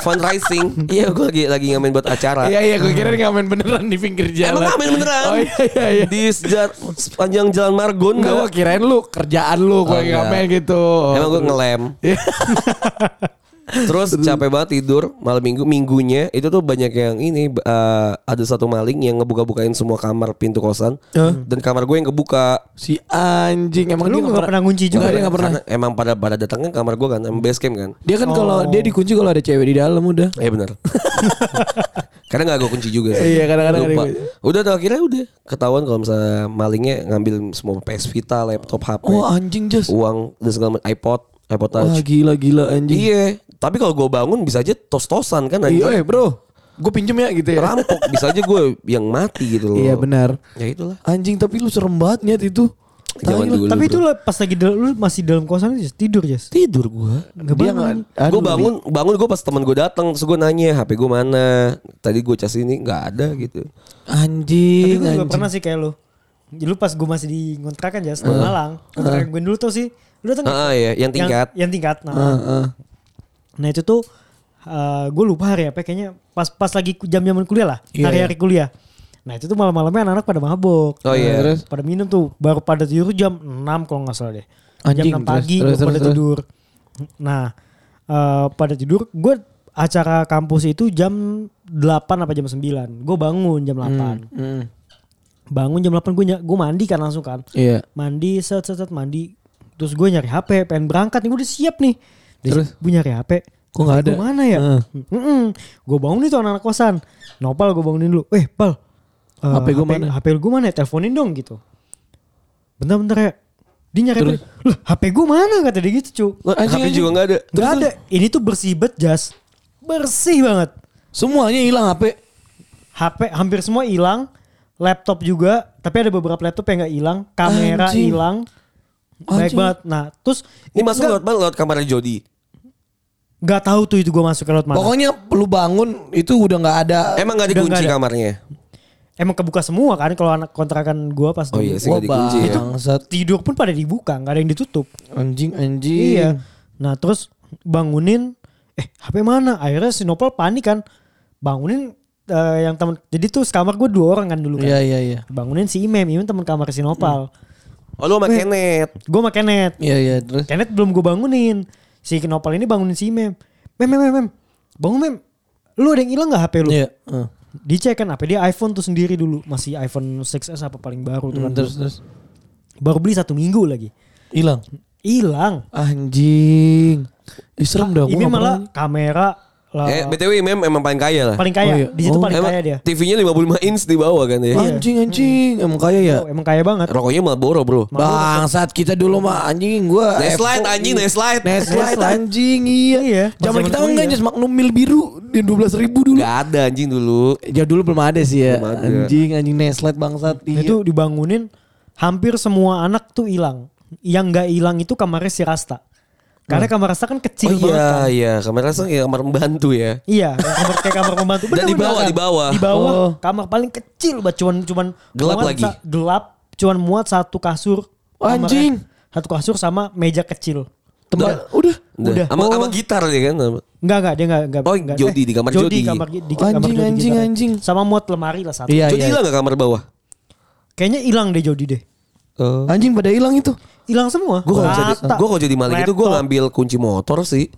[SPEAKER 2] Fundraising. Iya gue lagi lagi ngamen buat acara.
[SPEAKER 3] Iya iya, gue kira ngamen beneran di pinggir jalan.
[SPEAKER 2] Emang ngamen beneran?
[SPEAKER 3] Oh iya iya iya.
[SPEAKER 2] Di sejar- sepanjang jalan Margon
[SPEAKER 3] Enggak, gue kirain lu kerjaan lu gue
[SPEAKER 2] Oh,
[SPEAKER 3] ngamen gitu.
[SPEAKER 2] Emang gue ngelem. Terus capek banget tidur malam minggu minggunya itu tuh banyak yang ini eh, ada satu maling yang ngebuka-bukain semua kamar pintu kosan dan kamar gue yang kebuka.
[SPEAKER 3] Si anjing emang
[SPEAKER 4] Lu
[SPEAKER 3] dia
[SPEAKER 4] nggak pernah ngunci juga
[SPEAKER 3] Enggak, dia
[SPEAKER 4] ya?
[SPEAKER 3] nggak pernah.
[SPEAKER 2] Karena emang pada pada datangnya kamar gue kan, emang base camp kan.
[SPEAKER 3] Dia kan kalau dia dikunci kalau ada cewek di dalam udah.
[SPEAKER 2] Iya benar. Karena gak gue kunci juga sih.
[SPEAKER 3] Iya, kadang-kadang
[SPEAKER 2] Lupa.
[SPEAKER 3] yang-
[SPEAKER 2] Udah tuh akhirnya udah ketahuan kalau misalnya malingnya ngambil semua PS Vita, laptop, HP,
[SPEAKER 3] Oh anjing jas.
[SPEAKER 2] uang dan segala macam iPod, iPod
[SPEAKER 3] Wah
[SPEAKER 2] Touch.
[SPEAKER 3] gila gila anjing.
[SPEAKER 2] Iya, tapi kalau gue bangun bisa aja tos-tosan kan anjing.
[SPEAKER 3] Iya, eh bro. Gue pinjem ya gitu ya.
[SPEAKER 2] Rampok bisa aja gue yang mati gitu loh.
[SPEAKER 3] Iya benar.
[SPEAKER 2] Ya itulah.
[SPEAKER 3] Anjing tapi lu serem banget niat itu. Lu.
[SPEAKER 2] dulu.
[SPEAKER 4] Tapi itu lah pas lagi dal- lu masih dalam kosan aja tidur Jas.
[SPEAKER 2] tidur gue.
[SPEAKER 3] Dia nggak.
[SPEAKER 2] Gue
[SPEAKER 3] aduh,
[SPEAKER 2] bangun bangun gue pas teman gue datang terus gue nanya HP gue mana. Tadi gue cas ini nggak ada gitu.
[SPEAKER 3] Anjing.
[SPEAKER 4] Tapi gue juga
[SPEAKER 3] anjing.
[SPEAKER 4] pernah sih kayak lu. Dulu pas gue masih di kontrakan jas, di Malang. Kontrakan gue dulu tuh sih. Lu datang
[SPEAKER 2] Ah, iya, yang tingkat.
[SPEAKER 4] Yang, yang tingkat. Nah,
[SPEAKER 3] Heeh.
[SPEAKER 4] Nah itu tuh gue lupa hari apa kayaknya pas pas lagi jam-jaman kuliah lah,
[SPEAKER 3] Iya,
[SPEAKER 4] hari-hari kuliah. Nah itu tuh malam-malamnya anak-anak pada mabok.
[SPEAKER 2] Oh iya.
[SPEAKER 3] Terus?
[SPEAKER 4] Pada minum tuh, baru pada tidur jam 6 kalau nggak salah deh.
[SPEAKER 3] Anjing,
[SPEAKER 4] jam 6
[SPEAKER 3] terus,
[SPEAKER 4] pagi
[SPEAKER 3] terus,
[SPEAKER 4] baru pada
[SPEAKER 3] terus, terus.
[SPEAKER 4] tidur. Nah, eh, pada tidur gue acara kampus itu jam 8 apa jam 9. Gue bangun jam 8.
[SPEAKER 3] Hmm.
[SPEAKER 4] Bangun jam 8 gue gue mandi kan langsung kan.
[SPEAKER 3] Iya.
[SPEAKER 4] Mandi set set set mandi. Terus gue nyari HP, pengen berangkat nih gue udah siap nih.
[SPEAKER 3] Terus?
[SPEAKER 4] gue nyari HP.
[SPEAKER 3] Kok nggak ada?
[SPEAKER 4] mana ya?
[SPEAKER 3] Heeh.
[SPEAKER 4] Gue bangun itu anak-anak kosan. Nopal gue bangunin dulu. Eh, Pal. eh,
[SPEAKER 3] HP gua mana?
[SPEAKER 4] HP gue mana? ya? Teleponin dong gitu. Bentar-bentar ya. Dia nyari
[SPEAKER 3] Terus?
[SPEAKER 4] HP. Loh, HP gue mana? Kata dia gitu, cu.
[SPEAKER 3] Loh, anjing,
[SPEAKER 2] HP
[SPEAKER 3] anjing.
[SPEAKER 2] juga nggak ada.
[SPEAKER 4] Gak ada. Ini tuh bersih banget, Jas. Bersih banget.
[SPEAKER 3] Semuanya hilang HP.
[SPEAKER 4] HP hampir semua hilang. Laptop juga. Tapi ada beberapa laptop yang gak hilang. Kamera hilang. Baik banget. Nah, terus
[SPEAKER 2] Ini masuk
[SPEAKER 4] nggak-
[SPEAKER 2] lewat mana? Lewat kamarnya Jody.
[SPEAKER 4] Gak tahu tuh itu gue masuk ke laut mana.
[SPEAKER 3] Pokoknya lu bangun itu udah nggak ada.
[SPEAKER 2] Emang nggak
[SPEAKER 4] Udah
[SPEAKER 2] dikunci
[SPEAKER 4] ada.
[SPEAKER 2] kamarnya?
[SPEAKER 4] Emang kebuka semua kan kalau anak kontrakan gue pas
[SPEAKER 2] Oh
[SPEAKER 4] dulu.
[SPEAKER 2] iya sih nggak dikunci ya.
[SPEAKER 3] bangsat.
[SPEAKER 4] Tidur pun pada dibuka, nggak ada yang ditutup.
[SPEAKER 3] Anjing anjing.
[SPEAKER 4] Iya. Nah terus bangunin, eh HP mana? Akhirnya si Nopal panik kan. Bangunin eh, yang temen, jadi tuh sekamar gue dua orang kan dulu kan.
[SPEAKER 3] Iya iya iya.
[SPEAKER 4] Bangunin si Imem, Imem teman kamar si Nopal.
[SPEAKER 2] Oh lu sama Kenneth.
[SPEAKER 4] Gue sama Kenneth.
[SPEAKER 3] Iya iya terus.
[SPEAKER 4] Kenneth belum gue bangunin. Si Nopal ini bangunin si Imem. Mem, mem, mem, mem. Bangun mem. Lu ada yang hilang gak HP lu?
[SPEAKER 3] Iya. heeh.
[SPEAKER 4] Dicek kan HP dia iPhone tuh sendiri dulu. Masih iPhone 6s apa paling baru tuh kan.
[SPEAKER 3] Hmm, Terus terus.
[SPEAKER 4] Baru beli satu minggu lagi.
[SPEAKER 3] Hilang.
[SPEAKER 4] Hilang.
[SPEAKER 3] Anjing. Ih, serem gua
[SPEAKER 4] Ini malah kamera lah.
[SPEAKER 2] Eh BTW Mem emang paling kaya lah.
[SPEAKER 4] paling kaya.
[SPEAKER 3] Oh, iya.
[SPEAKER 4] Di situ
[SPEAKER 3] Oh.
[SPEAKER 4] paling
[SPEAKER 2] Emang
[SPEAKER 4] kaya dia.
[SPEAKER 2] TV-nya 55 inch di bawah kan ya.
[SPEAKER 3] Anjing anjing. Emang kaya ya.
[SPEAKER 4] Oh, emang kaya banget.
[SPEAKER 2] Rokoknya Marlboro bro.
[SPEAKER 3] Bangsat kita dulu mah anjing gua.
[SPEAKER 2] Neslight
[SPEAKER 3] Evo.
[SPEAKER 2] anjing Neslight.
[SPEAKER 3] Neslight
[SPEAKER 4] Neslight.
[SPEAKER 3] anjing iya.
[SPEAKER 4] Iya,
[SPEAKER 3] Zaman kita enggak
[SPEAKER 4] kuliah.
[SPEAKER 3] nyes Magnum Mil biru di 12 ribu dulu.
[SPEAKER 2] Gak ada anjing dulu.
[SPEAKER 3] Ya dulu belum ada sih ya.
[SPEAKER 2] Belum ada.
[SPEAKER 3] Anjing anjing Neslight bangsat. Iya.
[SPEAKER 4] Itu dibangunin hampir semua anak tuh hilang. Yang nggak hilang itu kamarnya si Rasta. Karena kamar Rasta kan
[SPEAKER 2] Oh
[SPEAKER 4] kecil banget
[SPEAKER 2] iya
[SPEAKER 4] kan.
[SPEAKER 2] iya kamar rasa kayak kamar membantu ya.
[SPEAKER 4] Iya, yang kamar kayak kamar pembantu.
[SPEAKER 2] Dan di bawah, di bawah.
[SPEAKER 4] Di bawah,
[SPEAKER 3] Oh.
[SPEAKER 4] kamar paling kecil banget cuman cuman
[SPEAKER 2] Gelap
[SPEAKER 4] muat
[SPEAKER 2] lagi.
[SPEAKER 4] gelap, cuman muat satu kasur. Kamarnya.
[SPEAKER 3] Anjing.
[SPEAKER 4] Satu kasur sama meja kecil.
[SPEAKER 3] Tempat udah.
[SPEAKER 4] Udah.
[SPEAKER 2] Sama sama
[SPEAKER 3] Oh.
[SPEAKER 2] gitar dia kan.
[SPEAKER 4] Enggak enggak dia enggak enggak.
[SPEAKER 2] Oh,
[SPEAKER 4] enggak.
[SPEAKER 2] Jody, di kamar Jody.
[SPEAKER 4] kamar di
[SPEAKER 3] Anjing,
[SPEAKER 4] kamar Jody
[SPEAKER 3] anjing,
[SPEAKER 4] gitar.
[SPEAKER 3] anjing.
[SPEAKER 4] Sama muat lemari lah satu.
[SPEAKER 3] Iya
[SPEAKER 2] Jody
[SPEAKER 3] iya.
[SPEAKER 2] hilang gak kamar bawah?
[SPEAKER 4] Kayaknya hilang deh Jody deh.
[SPEAKER 2] Oh.
[SPEAKER 3] Anjing pada hilang itu.
[SPEAKER 4] Hilang semua.
[SPEAKER 2] Gue kalau jadi gue kalau jadi maling itu gue
[SPEAKER 4] Laptop.
[SPEAKER 2] ngambil kunci motor sih.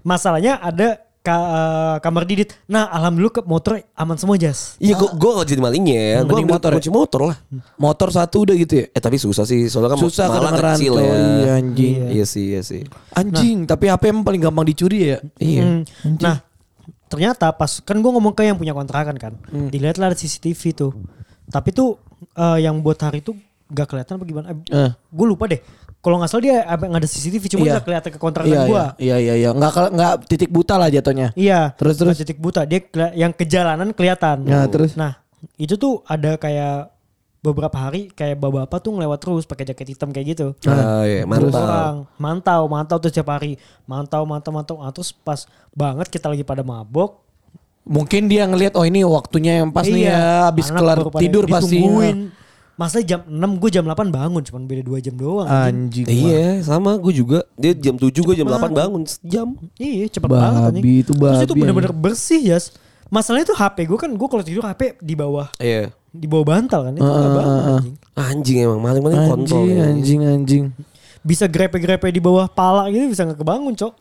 [SPEAKER 4] Masalahnya ada ka- eh, kamar Didit. Nah, alhamdulillah ke motor aman semua jas.
[SPEAKER 2] Iya gue gue kalau jadi malingnya ya. Gue
[SPEAKER 3] Mending
[SPEAKER 2] ambil
[SPEAKER 3] motor ya?
[SPEAKER 2] kunci motor lah.
[SPEAKER 3] Motor satu udah gitu ya.
[SPEAKER 2] Eh tapi susah sih soalnya kan
[SPEAKER 3] Susah
[SPEAKER 2] Malang
[SPEAKER 3] kedengeran
[SPEAKER 2] kecil
[SPEAKER 3] tuh.
[SPEAKER 2] ya.
[SPEAKER 3] Iya anjing.
[SPEAKER 2] Iya sih iya sih.
[SPEAKER 3] Anjing, tapi HP emang paling gampang dicuri ya.
[SPEAKER 2] Iya.
[SPEAKER 4] Hmm. Nah, ternyata pas kan gue ngomong ke yang punya kontrakan kan,
[SPEAKER 3] Hmm.
[SPEAKER 4] dilihat lah ada CCTV tuh. Tapi tuh eh, yang buat hari itu gak kelihatan apa gimana?
[SPEAKER 3] Eh.
[SPEAKER 4] Gue lupa deh. Kalau nggak salah dia apa nggak ada CCTV, cuma
[SPEAKER 3] Iya.
[SPEAKER 4] nggak kelihatan ke kontrakan
[SPEAKER 3] Iya,
[SPEAKER 4] gue.
[SPEAKER 3] iya, iya, iya, iya. Nggak, nggak titik buta lah jatuhnya.
[SPEAKER 4] Iya.
[SPEAKER 3] Terus, terus?
[SPEAKER 4] nggak titik buta. Dia yang ke jalanan kelihatan.
[SPEAKER 3] Ya, terus?
[SPEAKER 4] Nah itu tuh ada kayak beberapa hari kayak bapak-bapak tuh ngelewat terus pakai jaket hitam kayak gitu.
[SPEAKER 2] Ah iya
[SPEAKER 4] Terus
[SPEAKER 2] mantap.
[SPEAKER 4] orang mantau, mantau tuh setiap hari, mantau, mantau, mantau. Ah, terus pas banget kita lagi pada mabok,
[SPEAKER 3] Mungkin dia ngelihat oh ini waktunya yang pas nih ya habis
[SPEAKER 4] Iya.
[SPEAKER 3] kelar tidur pasti.
[SPEAKER 4] ditungguin. Masa jam 6 gue jam 8 bangun, cuman beda 2 jam doang. anjing.
[SPEAKER 3] Anjing.
[SPEAKER 2] Iya sama gue juga. Dia jam 7 gue jam 8 bangun sejam.
[SPEAKER 4] Iya, cepet
[SPEAKER 3] Babi
[SPEAKER 4] banget anjing.
[SPEAKER 3] itu
[SPEAKER 4] Terus itu
[SPEAKER 3] babi,
[SPEAKER 4] bener-bener bersih ya. Masalahnya tuh HP gue kan gue kalau tidur HP di bawah
[SPEAKER 2] Iya.
[SPEAKER 4] di bawah bantal kan itu banget anjing.
[SPEAKER 2] Anjing emang maling-maling kontrol.
[SPEAKER 3] Anjing,
[SPEAKER 2] ya.
[SPEAKER 3] anjing, anjing.
[SPEAKER 4] Bisa grepe-grepe di bawah pala gitu bisa nggak kebangun, Cok.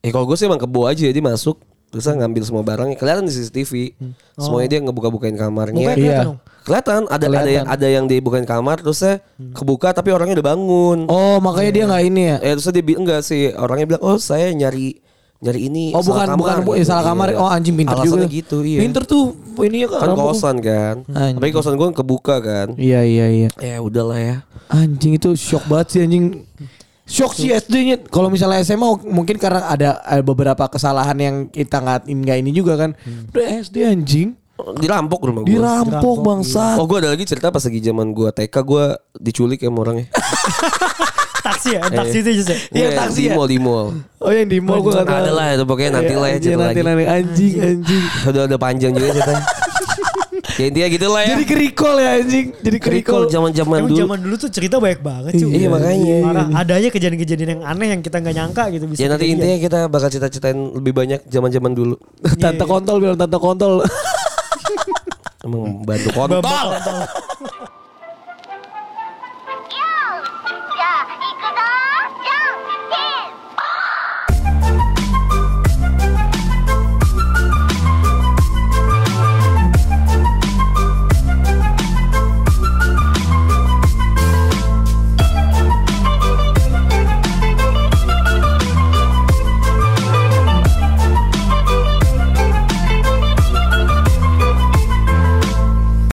[SPEAKER 2] Eh kalau gue sih emang kebo aja dia masuk terus ngambil semua barangnya kelihatan di CCTV. Semuanya dia ngebuka-bukain kamarnya.
[SPEAKER 4] Mukanya
[SPEAKER 3] Iya.
[SPEAKER 4] kelihatan dong.
[SPEAKER 2] Kelihatan ada ada yang ada yang dibukain kamar terus saya kebuka tapi orangnya udah bangun.
[SPEAKER 3] Oh, makanya dia nggak ini ya.
[SPEAKER 2] Eh terus dia bilang enggak sih orangnya bilang oh saya nyari nyari ini
[SPEAKER 3] Oh bukan
[SPEAKER 2] salah
[SPEAKER 3] bukan
[SPEAKER 2] kamar,"
[SPEAKER 3] bu, eh,
[SPEAKER 2] gitu.
[SPEAKER 3] salah kamar.
[SPEAKER 2] Iya.
[SPEAKER 3] Oh anjing pinter
[SPEAKER 2] Alasannya
[SPEAKER 3] juga.
[SPEAKER 2] gitu iya.
[SPEAKER 3] Pinter tuh ini ya
[SPEAKER 2] kan kosan kan.
[SPEAKER 3] Anjing.
[SPEAKER 2] Tapi kosan gue kebuka kan.
[SPEAKER 3] Iya iya iya.
[SPEAKER 2] Ya udahlah ya.
[SPEAKER 3] Anjing itu shock banget sih anjing. Shock sih SD-nya. Kalau misalnya SMA mungkin karena ada, ada beberapa kesalahan yang kita nggak nggak ini juga kan. Udah SD anjing.
[SPEAKER 2] Dirampok rumah gue.
[SPEAKER 3] Dirampok bangsa.
[SPEAKER 2] Oh gue ada lagi cerita pas lagi zaman gue TK gue diculik sama orangnya.
[SPEAKER 4] Taksi ya, taksi itu aja.
[SPEAKER 3] Iya,
[SPEAKER 2] Iya,
[SPEAKER 3] taksi
[SPEAKER 2] di
[SPEAKER 3] ya?
[SPEAKER 2] mall di mall.
[SPEAKER 3] Oh yang di mall gue nggak tahu.
[SPEAKER 2] Ada lah itu pokoknya nanti lah ya cerita
[SPEAKER 3] nanti
[SPEAKER 2] lagi.
[SPEAKER 3] nanti anjing anjing.
[SPEAKER 2] Udah udah panjang juga ceritanya. Ya intinya gitu lah ya.
[SPEAKER 3] Jadi kerikol ya anjing. Jadi kerikol.
[SPEAKER 2] Zaman-zaman
[SPEAKER 4] Emang
[SPEAKER 2] dulu.
[SPEAKER 4] zaman dulu tuh cerita banyak banget cuy.
[SPEAKER 2] Iya, makanya.
[SPEAKER 4] Parah. Ada aja kejadian-kejadian yang aneh yang kita nggak nyangka gitu bisa.
[SPEAKER 2] Ya nanti
[SPEAKER 4] kejadian.
[SPEAKER 2] intinya kita bakal cita-citain lebih banyak zaman-zaman dulu.
[SPEAKER 3] Tante kontol bilang tante kontol.
[SPEAKER 2] Emang bantu
[SPEAKER 4] kontol.